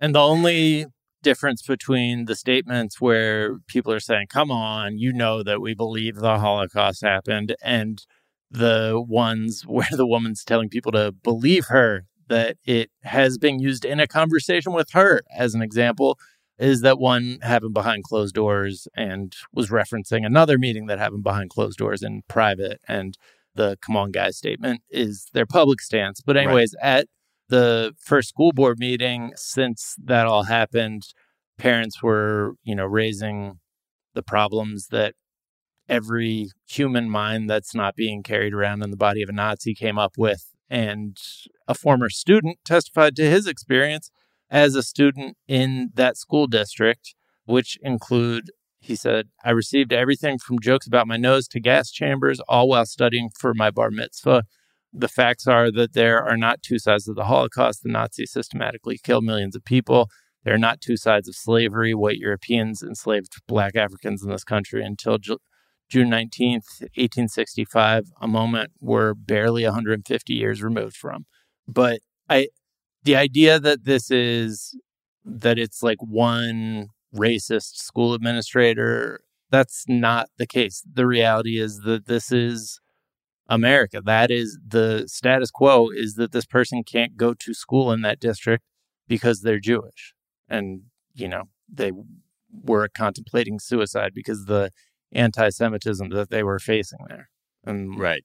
And the only difference between the statements where people are saying, come on, you know that we believe the Holocaust happened, and the ones where the woman's telling people to believe her that it has been used in a conversation with her, as an example, is that one happened behind closed doors and was referencing another meeting that happened behind closed doors in private. And the come on guys statement is their public stance. But, Right. anyways, at the first school board meeting, since that all happened, parents were, you know, raising the problems that every human mind that's not being carried around in the body of a Nazi came up with. And a former student testified to his experience as a student in that school district, which include, he said, I received everything from jokes about my nose to gas chambers, all while studying for my bar mitzvah. The facts are that there are not two sides of the Holocaust. The Nazis systematically killed millions of people. There are not two sides of slavery. White Europeans enslaved black Africans in this country until Ju- June 19th, 1865, a moment we're barely 150 years removed from. But I, the idea that this is, that it's like one racist school administrator, that's not the case. The reality is that this is America. That is the status quo is that this person can't go to school in that district because they're Jewish. And, you know, they were contemplating suicide because the anti Semitism that they were facing there. And Right.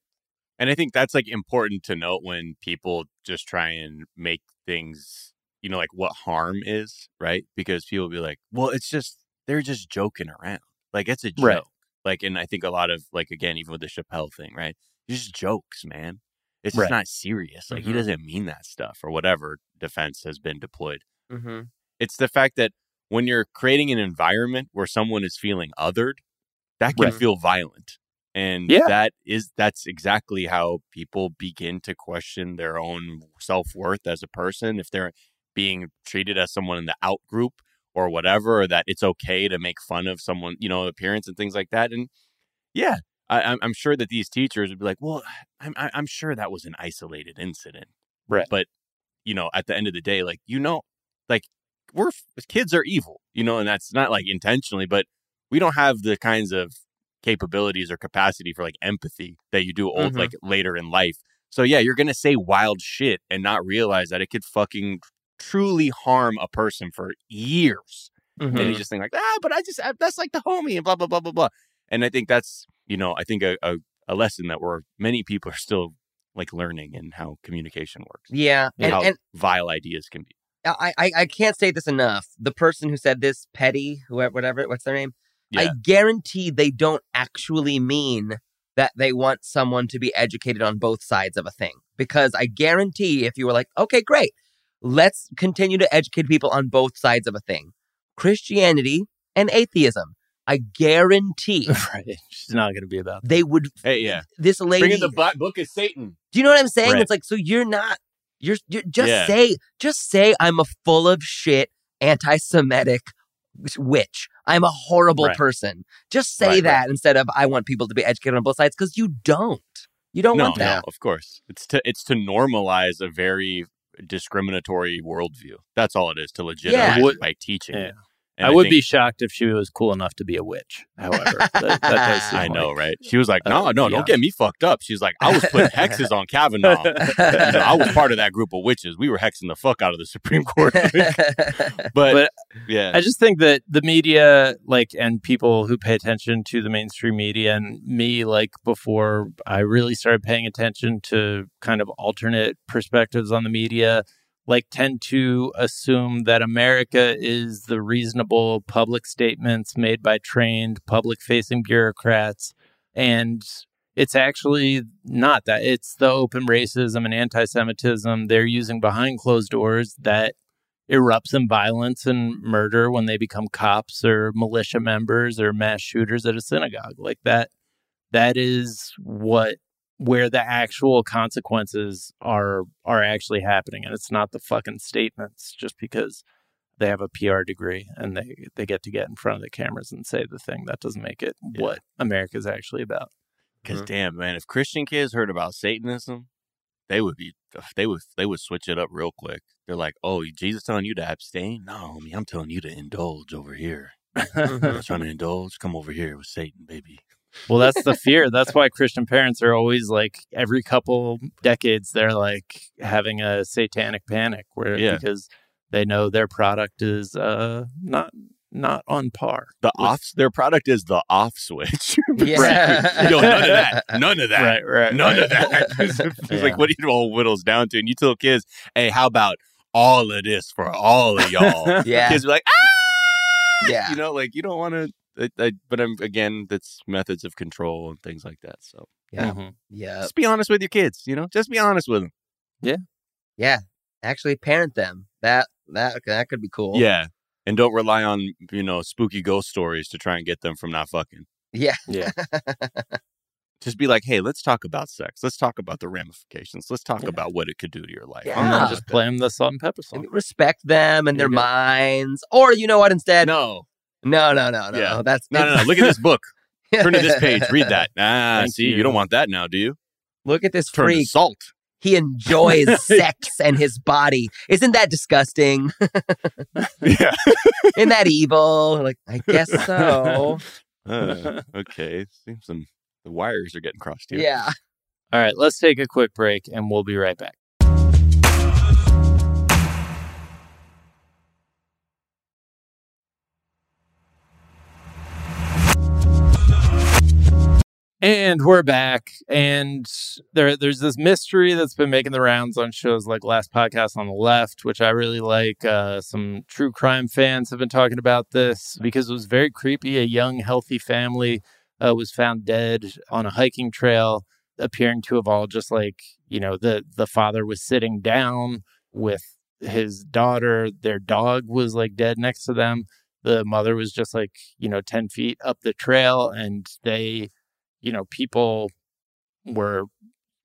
And I think that's like important to note when people just try and make things, you know, like what harm is, right? Because people be like, well, it's just, they're just joking around. Like it's a joke. Right. Like, and I think a lot of, like, again, even with the Chappelle thing, right? It's just jokes, man. It's Right. just not serious. Like, he Mhm. doesn't mean that stuff or whatever defense has been deployed. hmm It's the fact that when you're creating an environment where someone is feeling othered, that can Right. feel violent. And Yeah. that is that's exactly how people begin to question their own self-worth as a person if they're being treated as someone in the out group or whatever or that it's okay to make fun of someone, you know, appearance and things like that and yeah, I, I'm- I'm sure that these teachers would be like, well, I'm, I- I'm sure that was an isolated incident. Right. But, you know, at the end of the day, like, you know, like we're kids are evil, you know, and that's not like intentionally, but we don't have the kinds of capabilities or capacity for like empathy that you do old Mhm. like later in life. So yeah, you're gonna say wild shit and not realize that it could fucking truly harm a person for years. Mm-hmm. And you just think like, ah, but I just I, that's like the homie and blah blah blah blah blah. And I think that's you know I think a, a, a lesson that we're many people are still like learning and how communication works Yeah, and, and, how and vile ideas can be. I, I I can't say this enough. The person who said this, Petty, whoever, whatever, what's their name? I guarantee they don't actually mean that they want someone to be educated on both sides of a thing. Because I guarantee if you were like, okay, great, let's continue to educate people on both sides of a thing Christianity and atheism. I guarantee right. She's not going to be about that. they would, Hey, yeah, this lady, bring in the Book of Satan. do you know what I'm saying? Right. It's like, so you're not, you're, you're just Yeah. say, just say I'm a full of shit anti Semitic witch. I'm a horrible Right. person. Just say Right, that instead of I want people to be educated on both sides because you don't. You don't no, want that. no, of course. It's to it's to normalize a very discriminatory worldview. That's all it is to legitimize Yeah. by teaching Yeah. And I would think- be shocked if she was cool enough to be a witch. However, that, that I know, like- right? She was like, "No, uh, no, yeah. don't get me fucked up." She's like, "I was putting hexes on Kavanaugh. you know, I was part of that group of witches. We were hexing the fuck out of the Supreme Court." but, But yeah, I just think that the media, like, and people who pay attention to the mainstream media, and me, like, before I really started paying attention to kind of alternate perspectives on the media, like, tend to assume that America is the reasonable public statements made by trained public facing bureaucrats. And it's actually not that. It's the open racism and anti Semitism they're using behind closed doors that erupts in violence and murder when they become cops or militia members or mass shooters at a synagogue like that that is what where the actual consequences are are actually happening and it's not the fucking statements just because they have a PR degree and they they get to get in front of the cameras and say the thing that doesn't make it Yeah. what America's actually about because mm-hmm. damn, man, if Christian kids heard about Satanism, they would be uh, they would they would switch it up real quick. They're like, "Oh, Jesus telling you to abstain? No, homie, I'm telling you to indulge over here. You're trying to indulge? Come over here with Satan, baby." Well, that's the fear. That's why Christian parents are always like every couple decades they're like having a satanic panic where Yeah. because they know their product is uh not not on par. The with- off their product is the off switch. Yeah. Yo, none of that. None of that. Right, right. None right, of that. it's it's Yeah. like what do you all whittles down to? And you tell kids, hey, how about all of this for all of y'all? Yeah. Kids be like, ah, Yeah. you know, like you don't want to. I, I, but I'm again, that's methods of control and things like that. So Yeah. Mhm. Yeah. just be honest with your kids. You know, just be honest with them. Yeah. Yeah. Actually parent them. That that that could be cool. Yeah, and don't rely on you know spooky ghost stories to try and get them from not fucking. Yeah. Yeah. Just be like, hey, let's talk about sex. Let's talk about the ramifications. Let's talk Yeah. about what it could do to your life. Yeah. And then Ah. just play them the salt and pepper song. Respect them and There their minds. Or you know what instead? No, No, no, no, no. Yeah. That's no, no, no. Look at this book. Turn to this page. Read that. Ah, Thank see, you. you. don't want that now, do you? Look at this Turn to freak. salt. He enjoys sex and his body. Isn't that disgusting? yeah. Isn't that evil? Like, I guess so. Uh, okay. Seems some the wires are getting crossed here. yeah. All right, let's take a quick break and we'll be right back. And we're back, and there, there's this mystery that's been making the rounds on shows like Last Podcast on the Left, which I really like. Uh, some true crime fans have been talking about this because it was very creepy. A young, healthy family uh, was found dead on a hiking trail appearing to have all just like you know the the father was sitting down with his daughter their dog was like dead next to them the mother was just like you know 10 feet up the trail and they you know people were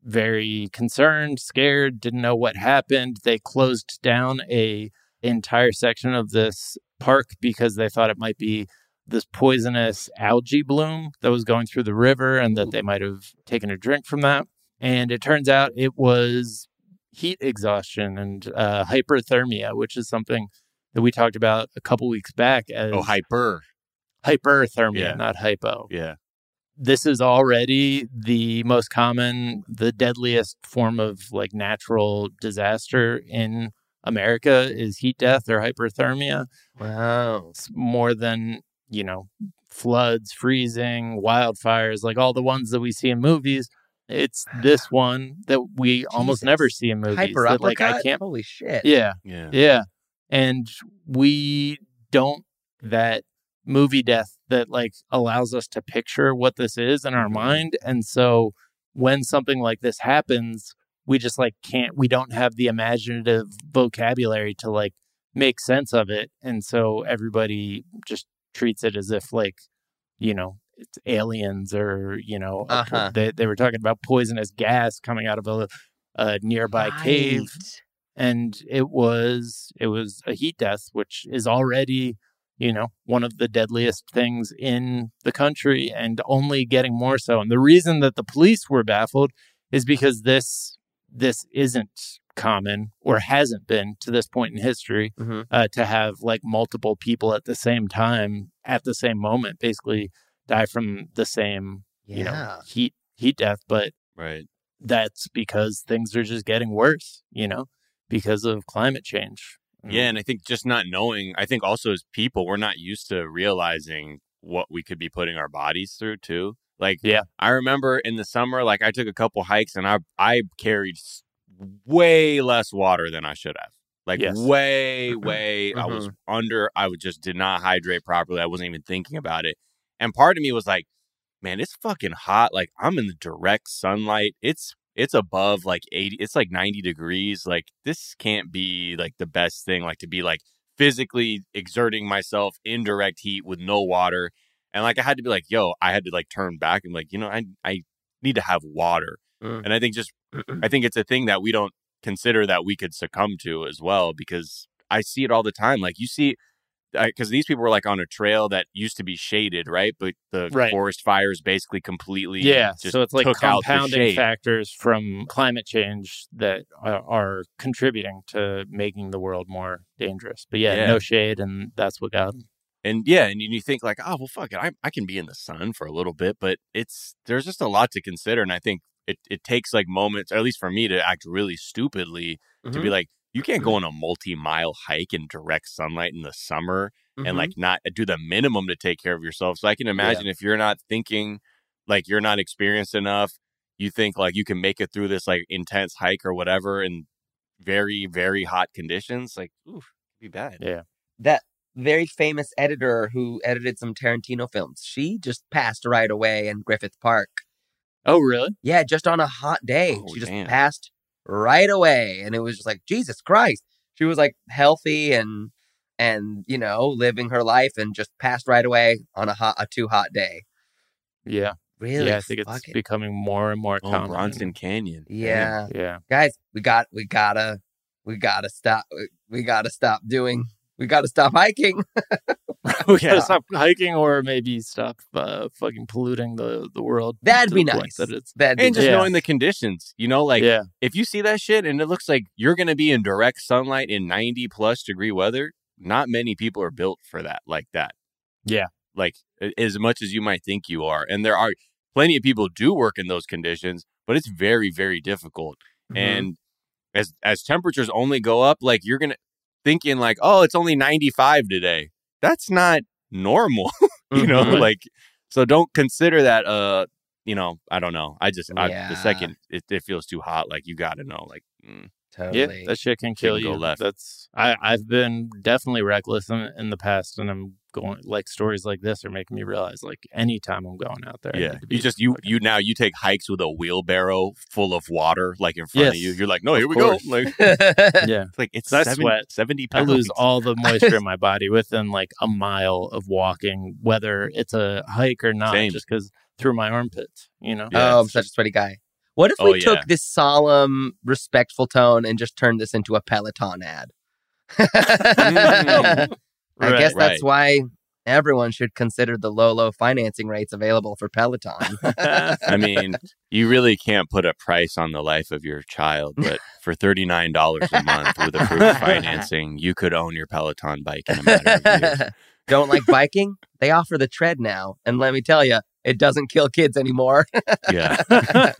very concerned scared didn't know what happened they closed down a entire section of this park because they thought it might be this poisonous algae bloom that was going through the river and that they might have taken a drink from that. And it turns out it was heat exhaustion and uh, hyperthermia, which is something that we talked about a couple weeks back as Oh, hyper. hyperthermia, Yeah. not hypo. Yeah. This is already the most common, the deadliest form of like natural disaster in America is heat death or hyperthermia Wow. it's more than you know floods freezing wildfires like all the ones that we see in movies it's this one that we almost never see in movies Hyper that, like i can't Holy shit. yeah Yeah. yeah and we don't that movie death that like allows us to picture what this is in our Mhm. mind and so when something like this happens we just like can't we don't have the imaginative vocabulary to like make sense of it and so everybody just treats it as if like you know it's aliens or you know Uh-huh. they, they were talking about poisonous gas coming out of a, a nearby cave and it was it was a heat death which is already you know one of the deadliest things in the country and only getting more so and the reason that the police were baffled is because this this isn't common or hasn't been to this point in history Mhm. uh, to have like multiple people at the same time at the same moment basically die from the same you know heat heat death but Right. that's because things are just getting worse, you know, because of climate change. Yeah, and I think just not knowing, I think also as people, we're not used to realizing what we could be putting our bodies through too. Like, Yeah. I remember in the summer, like I took a couple hikes and I I carried way less water than I should have. Like Yes. way, way, I was Mhm. under. I would just did not hydrate properly. I wasn't even thinking about it. And part of me was like, man, it's fucking hot. Like I'm in the direct sunlight. It's it's above like 80 it's like 90 degrees like this can't be like the best thing like to be like physically exerting myself in direct heat with no water and like i had to be like yo i had to like turn back and like you know i i need to have water Mm. and i think just i think it's a thing that we don't consider that we could succumb to as well because i see it all the time like you see because these people were like on a trail that used to be shaded, right? But the Right. forest fires basically completely Yeah, so it's like took out the compounding factors from climate change that are, contributing to making the world more dangerous. But yeah, Yeah. no shade, and that's what got 'em. and yeah, and you think like, oh well, fuck it, I I can be in the sun for a little bit, but it's there's just a lot to consider, and I think it it takes like moments, or at least for me, to act really stupidly to Mm-hmm. be like, you can't go on a multi mile hike in direct sunlight in the summer Mhm. and like not do the minimum to take care of yourself. So I can imagine if you're not thinking like you're not experienced enough, you think like you can make it through this like intense hike or whatever in very very hot conditions, like ooh, be bad. Yeah, that very famous editor who edited some Tarantino films. She just passed right away in Griffith Park. Oh, really? Yeah, just on a hot day. Oh, she just damn. passed right away. And it was just like, Jesus Christ. She was like healthy and and you know, living her life and just passed right away on a hot a too hot day. Yeah. Really? Yeah, I think it's Fuck it. becoming more and more Oh, common. Bronson Canyon. Yeah. Yeah. Guys, we got we gotta we gotta stop we gotta stop doing we gotta stop hiking. we gotta stop hiking or maybe stop uh, fucking polluting the, the world. That'd be the nice. That it's, That'd be And just Yeah. knowing the conditions, you know, like yeah. if you see that shit and it looks like you're going to be in direct sunlight in 90 plus degree weather, not many people are built for that like that. Yeah. Like as much as you might think you are. And there are plenty of people do work in those conditions, but it's very, very difficult. Mm-hmm. And as as temperatures only go up, like you're going to thinking like, "Oh, it's only 95 today." That's not normal, you know, Mhm. like so don't consider that uh you know, I don't know. I just I, the second it, it feels too hot, like you got to know, like mm, totally. Yeah, that shit can kill can you. left. That's I I've been definitely reckless in, in the past, and I'm going like stories like this are making me realize like anytime I'm going out there, I yeah. need to be You just you fucking- you now you take hikes with a wheelbarrow full of water like in front of you. You're like, no, here of we course. go. Like yeah. it's like it's I seven- sweat. 70 I pounds. lose all the moisture in my body within like a mile of walking, whether it's a hike or not, Same. just because through my armpits, you know. Yeah, oh, I'm such a sweaty guy. What if Oh, we took this solemn, respectful tone and just turned this into a Peloton ad? Hmm. I Right, guess right. that's why everyone should consider the low, low financing rates available for Peloton. I mean, you really can't put a price on the life of your child, but for $39 a month with approved financing, you could own your Peloton bike in a matter of years. Don't like biking? They offer the tread now. And let me tell you, it doesn't kill kids anymore. Yeah.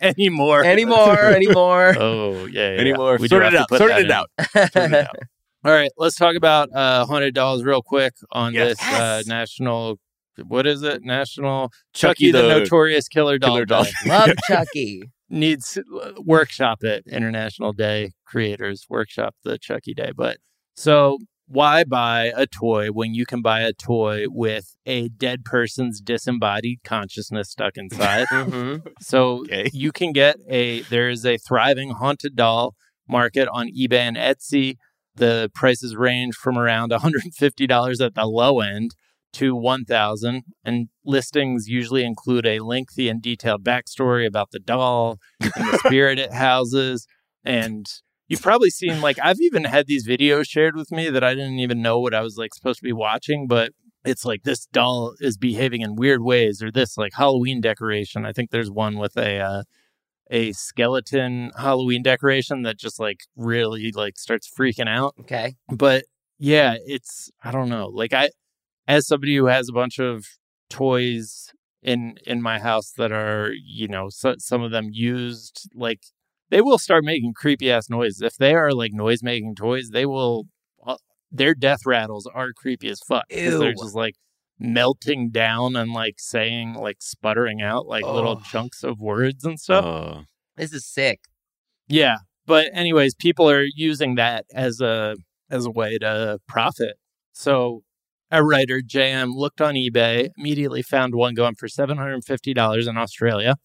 anymore. anymore, anymore. Oh yeah, yeah. Anymore. We do Sort it out. Sort it out. Sort it out. All right, let's talk about uh, haunted dolls real quick on Yes. this uh, national. What is it? National Chucky Chucky, the, the Notorious Killer Doll Killer Doll. Love Chucky. needs uh, workshop it. International Day creators workshop the Chucky Day. But so why buy a toy when you can buy a toy with a dead person's disembodied consciousness stuck inside? hmm So Okay. you can get a there is a thriving haunted doll market on eBay and Etsy. The prices range from around $150 at the low end to 1000 and listings usually include a lengthy and detailed backstory about the doll and the spirit it houses and you've probably seen like I've even had these videos shared with me that I didn't even know what I was like supposed to be watching but it's like this doll is behaving in weird ways or this like Halloween decoration. I think there's one with a uh, a skeleton Halloween decoration that just like really like starts freaking out. Okay. But yeah, it's I don't know. Like I as somebody who has a bunch of toys in in my house that are, you know, so, some of them used like they will start making creepy ass noises. If they are like noise making toys, they will uh, their death rattles are creepy as fuck. 'cause They're just like melting down and like saying like sputtering out like little Oh. chunks of words and stuff. Uh, This is sick. Yeah, but anyways, people are using that as a as a way to profit. So a writer, JM, looked on eBay, immediately found one going for seven hundred and fifty dollars in Australia.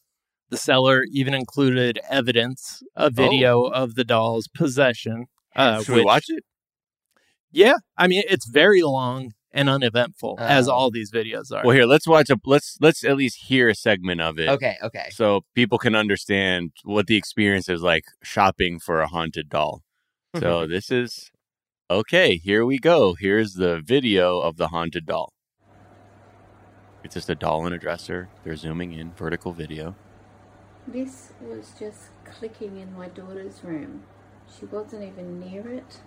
The seller even included evidence, a video of the doll's possession. Uh, should we watch it? Yeah, I mean it's very long and uneventful, as Oh. all these videos are. Well, here let's watch a let's let's at least hear a segment of it. Okay. Okay. So people can understand what the experience is like shopping for a haunted doll. So this is okay. Here we go. Here's the video of the haunted doll. It's just a doll in a dresser. They're zooming in, vertical video. This was just clicking in my daughter's room. She wasn't even near it.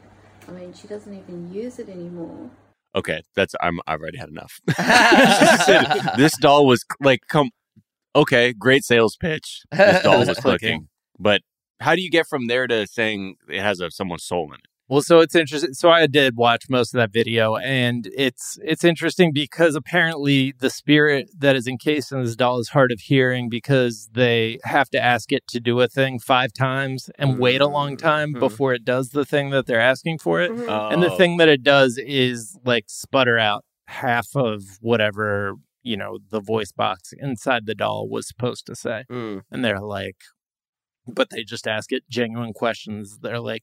I mean, she doesn't even use it anymore. Okay, that's I'm I've already had enough. this doll was like come okay, great sales pitch. This doll was Clicking. clicking. But how do you get from there to saying it has a someone's soul in it? Well, so it's interesting. So I did watch most of that video, and it's it's interesting because apparently the spirit that is encased in this doll is hard of hearing because they have to ask it to do a thing five times and wait a long time Mhm. before it does the thing that they're asking for it. Mhm. And the Oh. thing that it does is like sputter out half of whatever you know the voice box inside the doll was supposed to say Mm. and they're like but they just ask it genuine questions they're like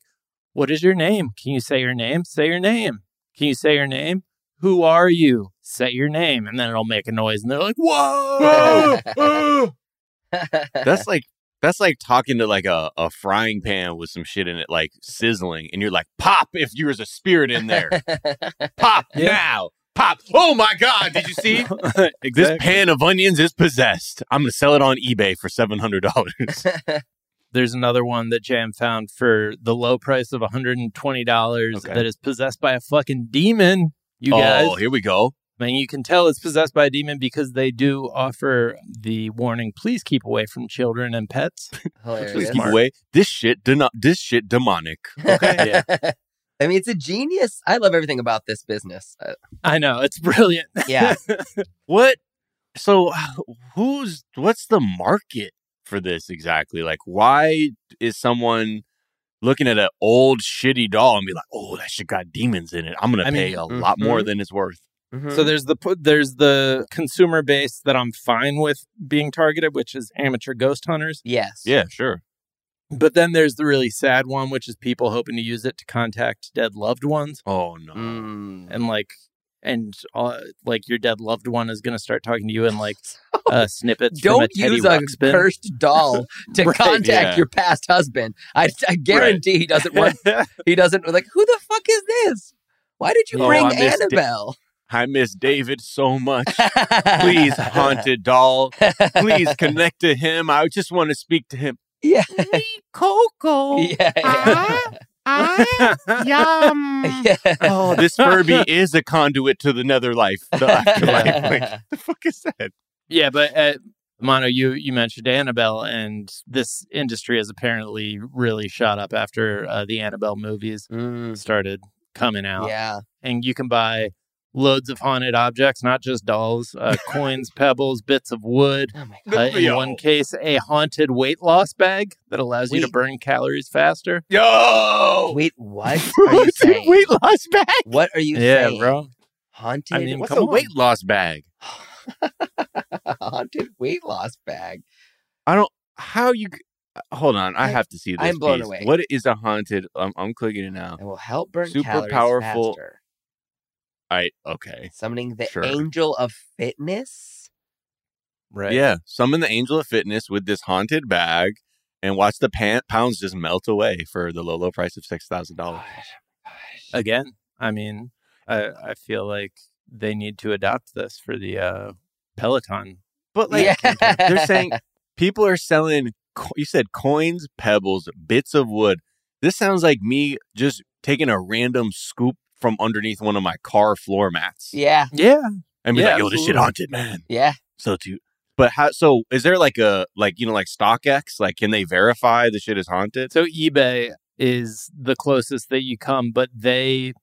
what is your name can you say your name say your name can you say your name who are you say your name and then it'll make a noise and they're like whoa That's like that's like talking to like a, a frying pan with some shit in it, like sizzling, and you're like, pop if there's a spirit in there. Pop Yeah. now. Pop. Oh my god, did you see? This pan of onions is possessed. I'm gonna sell it on eBay for seven hundred dollars. There's another one that jam found for the low price of $120 Okay. that is possessed by a fucking demon you guys Oh, here we go. I mean, you can tell it's possessed by a demon because they do offer the warning: please keep away from children and pets. Please keep away. This shit, de- this shit, demonic. Okay. I mean, it's a genius. I love everything about this business. Uh, I know it's brilliant. yeah. What? So, who's what's the market for this exactly? Like, why is someone looking at an old shitty doll and be like, "Oh, that shit got demons in it. I'm gonna I pay mean, a lot more mhm. than it's worth." Mhm. So there's the there's the consumer base that I'm fine with being targeted, which is amateur ghost hunters. yes. Yeah, sure. But then there's the really sad one, which is people hoping to use it to contact dead loved ones, Oh no. Mm. and like, and uh, like your dead loved one is going to start talking to you in like uh, snippets from a Don't Teddy use a Ruxpin. cursed doll to Right, contact yeah. your past husband. I, I guarantee he doesn't want. He doesn't like. Who the fuck is this? Why did you Oh, bring I missed it. Annabelle? I miss David so much. Please, haunted doll. Please connect to him. I just want to speak to him. Yeah. Coco. Yeah. yeah. I yum. yeah. Oh, this Furby is a conduit to the nether life. The afterlife. Like, the fuck is that? Yeah, but uh, Mano, you you mentioned Annabelle, and this industry has apparently really shot up after uh, the Annabelle movies Mm, started coming out, yeah. and you can buy loads of haunted objects, not just dolls, uh, coins, pebbles, bits of wood. Oh my god. Uh, in one case, a haunted weight loss bag that allows you to burn calories faster. Yo! Wait, what are you saying? weight loss bag. What are you yeah, saying? bro. Haunted. I mean, What's come a on. weight loss bag? haunted weight loss bag. I don't. How you? Hold on. I I- have to see this. I'm blown piece. away. What is a haunted? I'm, I'm clicking it now. It will help burn Super calories powerful- faster. I okay. Summoning the Sure. angel of fitness. Right. Yeah. Summon the angel of fitness with this haunted bag, and watch the pan- pounds just melt away for the low, low price of six thousand dollars. Again, I mean, I I feel like they need to adopt this for the uh, Peloton. But like, yeah. they're saying people are selling. Co- you said coins, pebbles, bits of wood. This sounds like me just taking a random scoop from underneath one of my car floor mats Yeah. Yeah. and be Yeah, like, "Yo, this shit haunted, man." Yeah. So to, but how? So is there like a like you know like StockX? Like, can they verify the shit is haunted? So eBay is the closest that you come, but they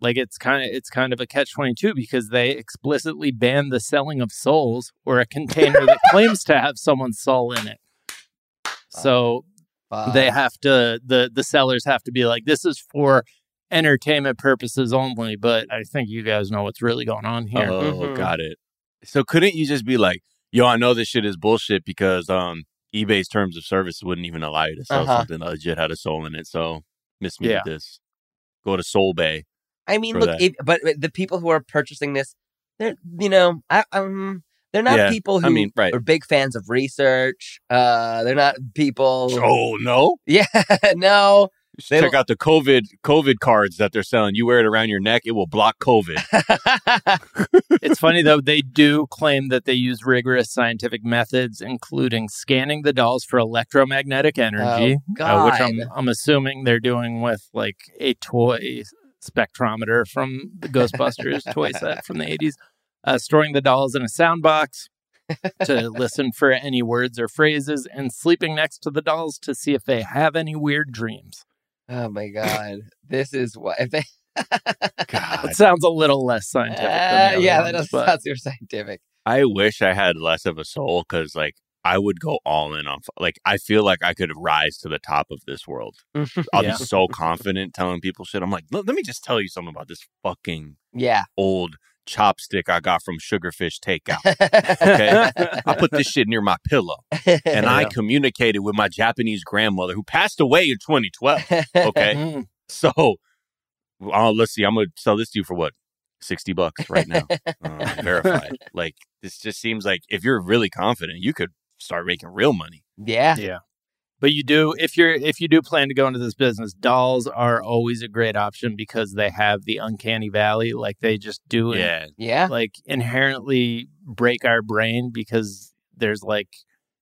like it's kind of it's kind of a catch twenty two because they explicitly ban the selling of souls or a container that claims to have someone's soul in it. So Fuck. they have to the the sellers have to be like this is for entertainment purposes only. But I think you guys know what's really going on here. Oh, Mhm. got it. So couldn't you just be like, "Yo, I know this shit is bullshit because um eBay's terms of service wouldn't even allow you to sell Uh-huh. something that legit had a soul in it." So miss me Yeah. with this. Go to Soul Bay. I mean, look, that. if, but but the people who are purchasing this, they're you know, I, um, they're not Yeah, people who I mean, right. are big fans of research. Uh, they're not people. Oh no! Yeah, no. You should They check don't- out the COVID COVID cards that they're selling. You wear it around your neck; it will block COVID. it's funny though they do claim that they use rigorous scientific methods including scanning the dolls for electromagnetic energy Oh, uh, which I'm, I'm assuming they're doing with like a toy spectrometer from the ghostbusters toy set from the 80s uh, storing the dolls in a sound box to listen for any words or phrases and sleeping next to the dolls to see if they have any weird dreams Oh my god, this is what if they. God, It sounds a little less scientific. Uh, yeah, ones, that does but- sound super scientific. I wish I had less of a soul because, like, I would go all in on. Like, I feel like I could rise to the top of this world. I'll Yeah. be so confident telling people shit. I'm like, let, let me just tell you something about this fucking yeah. old chopstick I got from Sugarfish Takeout. Okay. I put this shit near my pillow, and I communicated with my Japanese grandmother who passed away in 2012. Okay. Mm. So, uh, let's see. I'm gonna sell this to you for what? Sixty bucks right now, uh, verified. Like this just seems like if you're really confident, you could start making real money. yeah. Yeah. But you do if you're if you do plan to go into this business, dolls are always a great option because they have the uncanny valley. Like they just do it Yeah, Yeah. like inherently break our brain because there's like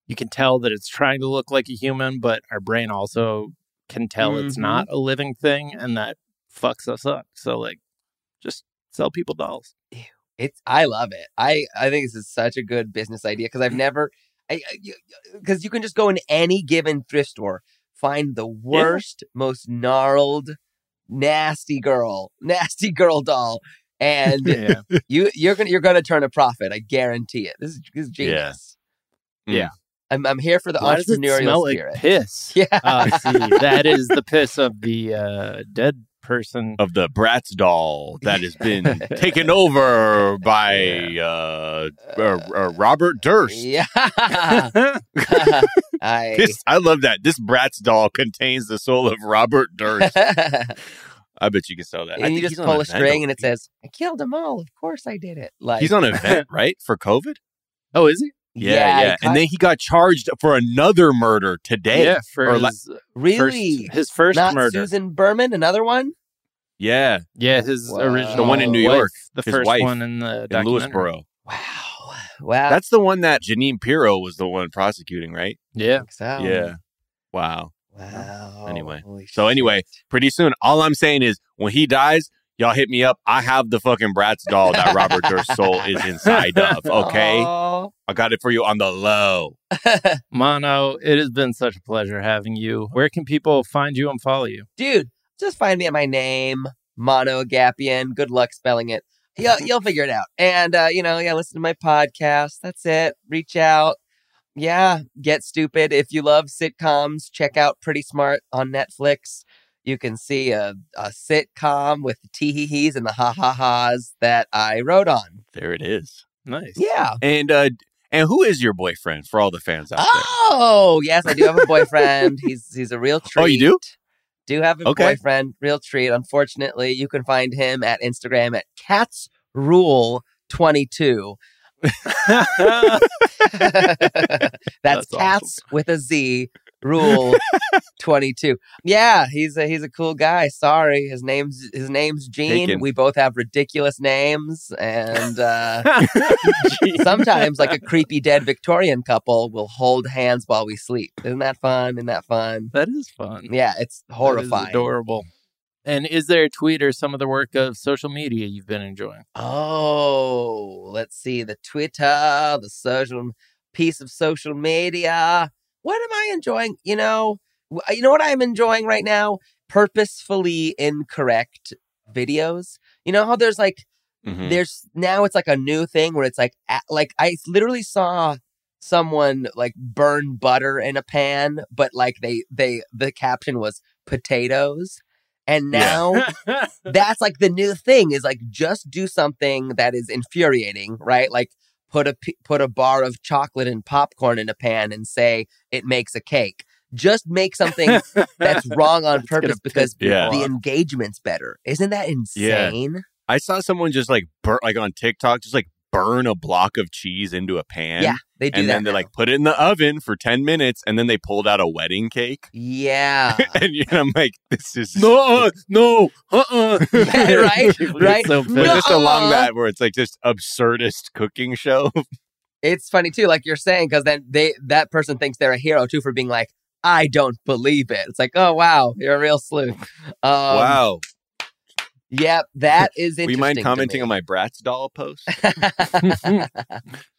you can tell that it's trying to look like a human, but our brain also can tell it's Mhm. not a living thing and that fucks us up. So like just sell people dolls. It's I love it. I I think this is such a good business idea because I've never I because you can just go in any given thrift store, find the worst, most gnarled, nasty girl, nasty girl doll, and Yeah. you you're gonna you're gonna turn a profit. I guarantee it. This is, this is Yeah. genius. Yeah. I'm I'm here for the Why does it entrepreneurial smell like spirit. piss? yeah. Ah, see, that is the piss of the uh, dead person. of the Bratz doll that has been taken over by uh, uh, uh, Robert Durst. yeah. I This, I love that. This Bratz doll contains the soul of Robert Durst. I bet you can sell that. I and you just pull a string and it says, "I killed them all. Of course I did it." Like he's on an event, right? For COVID? oh, is he? Yeah, yeah. he And then he got charged for another murder today. Yeah, for Or la- uh, really first, his first not murder. Susan Berman, another one. Yeah, Yeah, his Wow. original The one in New wife, York, the his first wife one in the in. Lewisboro. Wow, wow. That's the one that Jeanine Pirro was the one prosecuting, right? Yeah, so. Yeah. Wow. Wow. Anyway. Holy So anyway, pretty soon, all I'm saying is when he dies, y'all hit me up. I have the fucking Bratz doll that Robert Durst's soul is inside of. Okay. Aw. I got it for you on the low. Mano, it has been such a pleasure having you. Where can people find you and follow you? dude, just find me at my name, Mano Agapion. Good luck spelling it. You'll, you'll figure it out. And, uh, you know, yeah, listen to my podcast. That's it. Reach out. Yeah, get stupid. If you love sitcoms, check out Pretty Smart on Netflix. You can see a, a sitcom with the tee hee hees and the ha ha ha's that I wrote on. There it is. Nice. Yeah. And uh and who is your boyfriend for all the fans out there? Oh, yes, I do have a boyfriend. he's he's a real treat. Oh, you do? Do have a Okay. boyfriend, real treat. Unfortunately, you can find him at Instagram at Cats Rule 22. That's, That's cats with a Z rule 22. Yeah, he's a he's a cool guy. Sorry, his name's his name's Gene. Taken. We both have ridiculous names and uh sometimes like a creepy dead Victorian couple will hold hands while we sleep. Isn't that fun? Isn't that fun? that is fun. Yeah, it's horrifying. adorable. And is there a tweet or some of the work of social media you've been enjoying? Oh, let's see the Twitter, the social piece of social media. What am I enjoying? You know, you know what I'm enjoying right now? Purposefully incorrect videos. You know how there's like Mhm. there's now it's like a new thing where it's like like I literally saw someone like burn butter in a pan, but like they they the caption was potatoes. And Yeah. now that's like the new thing is like just do something that is infuriating, right? Like put a put a bar of chocolate and popcorn in a pan and say it makes a cake. Just make something that's wrong on purpose because Yeah. the engagement's better. Isn't that Yeah. insane? I saw someone just like burn like on TikTok, just like burn a block of cheese into a pan. Yeah, they do and that. then they now. like put it in the oven for 10 minutes and then they pulled out a wedding cake. yeah. and you know, I'm like, this is no, no, uh-uh. Yeah, right, right. So But just along that where it's like just absurdist cooking show. it's funny too, like you're saying, because then they that person thinks they're a hero too for being like, I don't believe it. It's like, oh wow, you're a real sleuth. Um, wow. Yep, that is Will interesting. you mind commenting on my Bratz doll post?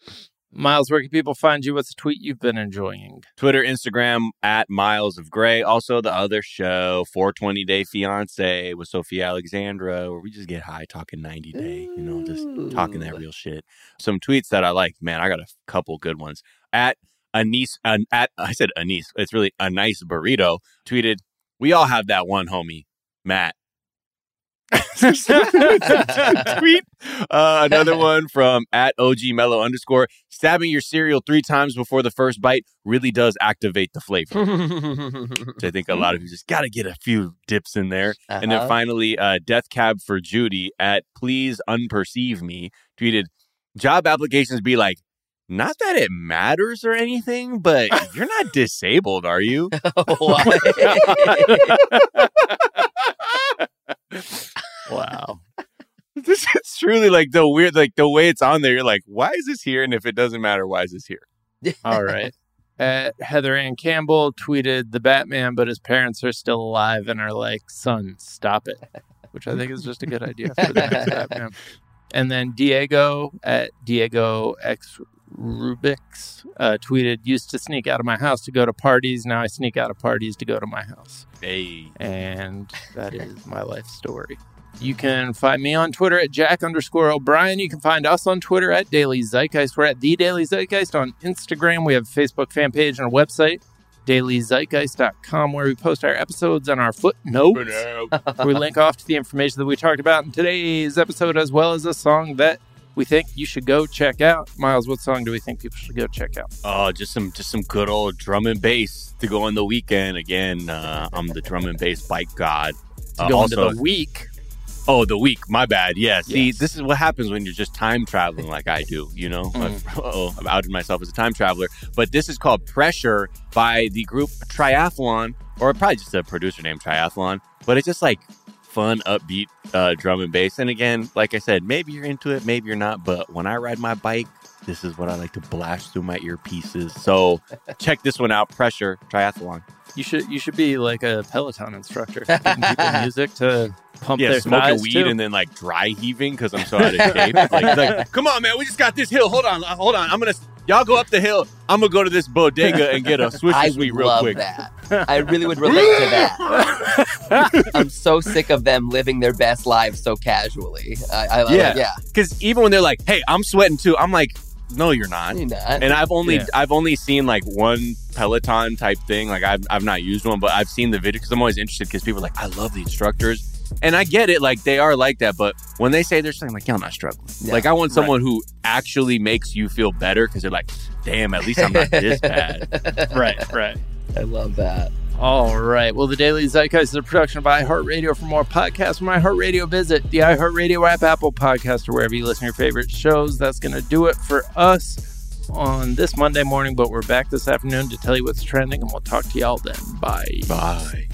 Miles, where can people find you? What's a tweet you've been enjoying? Twitter, Instagram at Miles of Gray. Also, the other show, 420 Day Fiance with Sophia Alexandra, where we just get high talking 90 Day, you know, just talking that real shit. Some tweets that I like, man, I got a couple good ones. At Anise, an, at I said Anise, it's really a nice burrito, tweeted, We all have that one homie, Matt. tweet. Uh, another one from at OG Mellow underscore. Stabbing your cereal three times before the first bite really does activate the flavor. Which I think a lot of you just got to get a few dips in there. And then Uh-huh. finally, uh, Death Cab for Judy at Please Unperceive Me tweeted, Job applications be like, not that it matters or anything, but you're not disabled, are you? Wow. this is truly like the weird, like the way it's on there. You're like, why is this here? And if it doesn't matter, why is this here? All right. Uh, Heather Ann Campbell tweeted the Batman, but his parents are still alive and are like, son, stop it, which I think is just a good idea for the next Batman. And then Diego at Diego X Rubix uh, tweeted, used to sneak out of my house to go to parties. Now I sneak out of parties to go to my house. Hey. And that is my life story. You can find me on Twitter at Jack underscore O'Brien. You can find us on Twitter at Daily Zeitgeist. We're at The Daily Zeitgeist on Instagram. We have a Facebook fan page and a website, dailyzeitgeist.com, where we post our episodes and our footnotes. we link off to the information that we talked about in today's episode, as well as a song that we think you should go check out. Miles, what song do we think people should go check out? Oh, just some just some good old drum and bass to go on the weekend. Again, uh, I'm the drum and bass bike god. To Uh, go also, the week. oh, the week. My bad. Yeah. See, Yes. this is what happens when you're just time traveling like I do. You know, I've, oh, I've outed myself as a time traveler. But this is called Pressure by the group Triathalon, or probably just a producer named Triathalon. But it's just like fun, upbeat uh, drum and bass. And again, like I said, maybe you're into it, maybe you're not. But when I ride my bike, this is what I like to blast through my earpieces. So check this one out. Pressure Triathalon. You should you should be like a Peloton instructor, music to pump Yeah, their smoking thighs weed too. and then like dry heaving because I'm so out of shape. like, like, come on, man, we just got this hill. Hold on, hold on. I'm gonna y'all go up the hill. I'm gonna go to this bodega and get a swish I sweet real love quick. that. I really would relate to that. I'm so sick of them living their best lives so casually. I, I Yeah. yeah. Because even when they're like, "Hey, I'm sweating too," I'm like, "No, you're not." You're not. And I've only Yeah. I've only seen like one Peloton type thing. Like I've I've not used one, but I've seen the video because I'm always interested because people are like, I love the instructors. And I get it, like they are like that, but when they say they're saying like, y'all not struggling. Yeah, like I want someone who actually makes you feel better because they're like, damn, at least I'm not this bad. right, right. I love that. All right. Well, the Daily Zeitgeist is a production of iHeartRadio. For more podcasts from iHeartRadio, visit the iHeartRadio app, Apple Podcast, or wherever you listen to your favorite shows. That's going to do it for us on this Monday morning, but we're back this afternoon to tell you what's trending, and we'll talk to y'all then. Bye. Bye.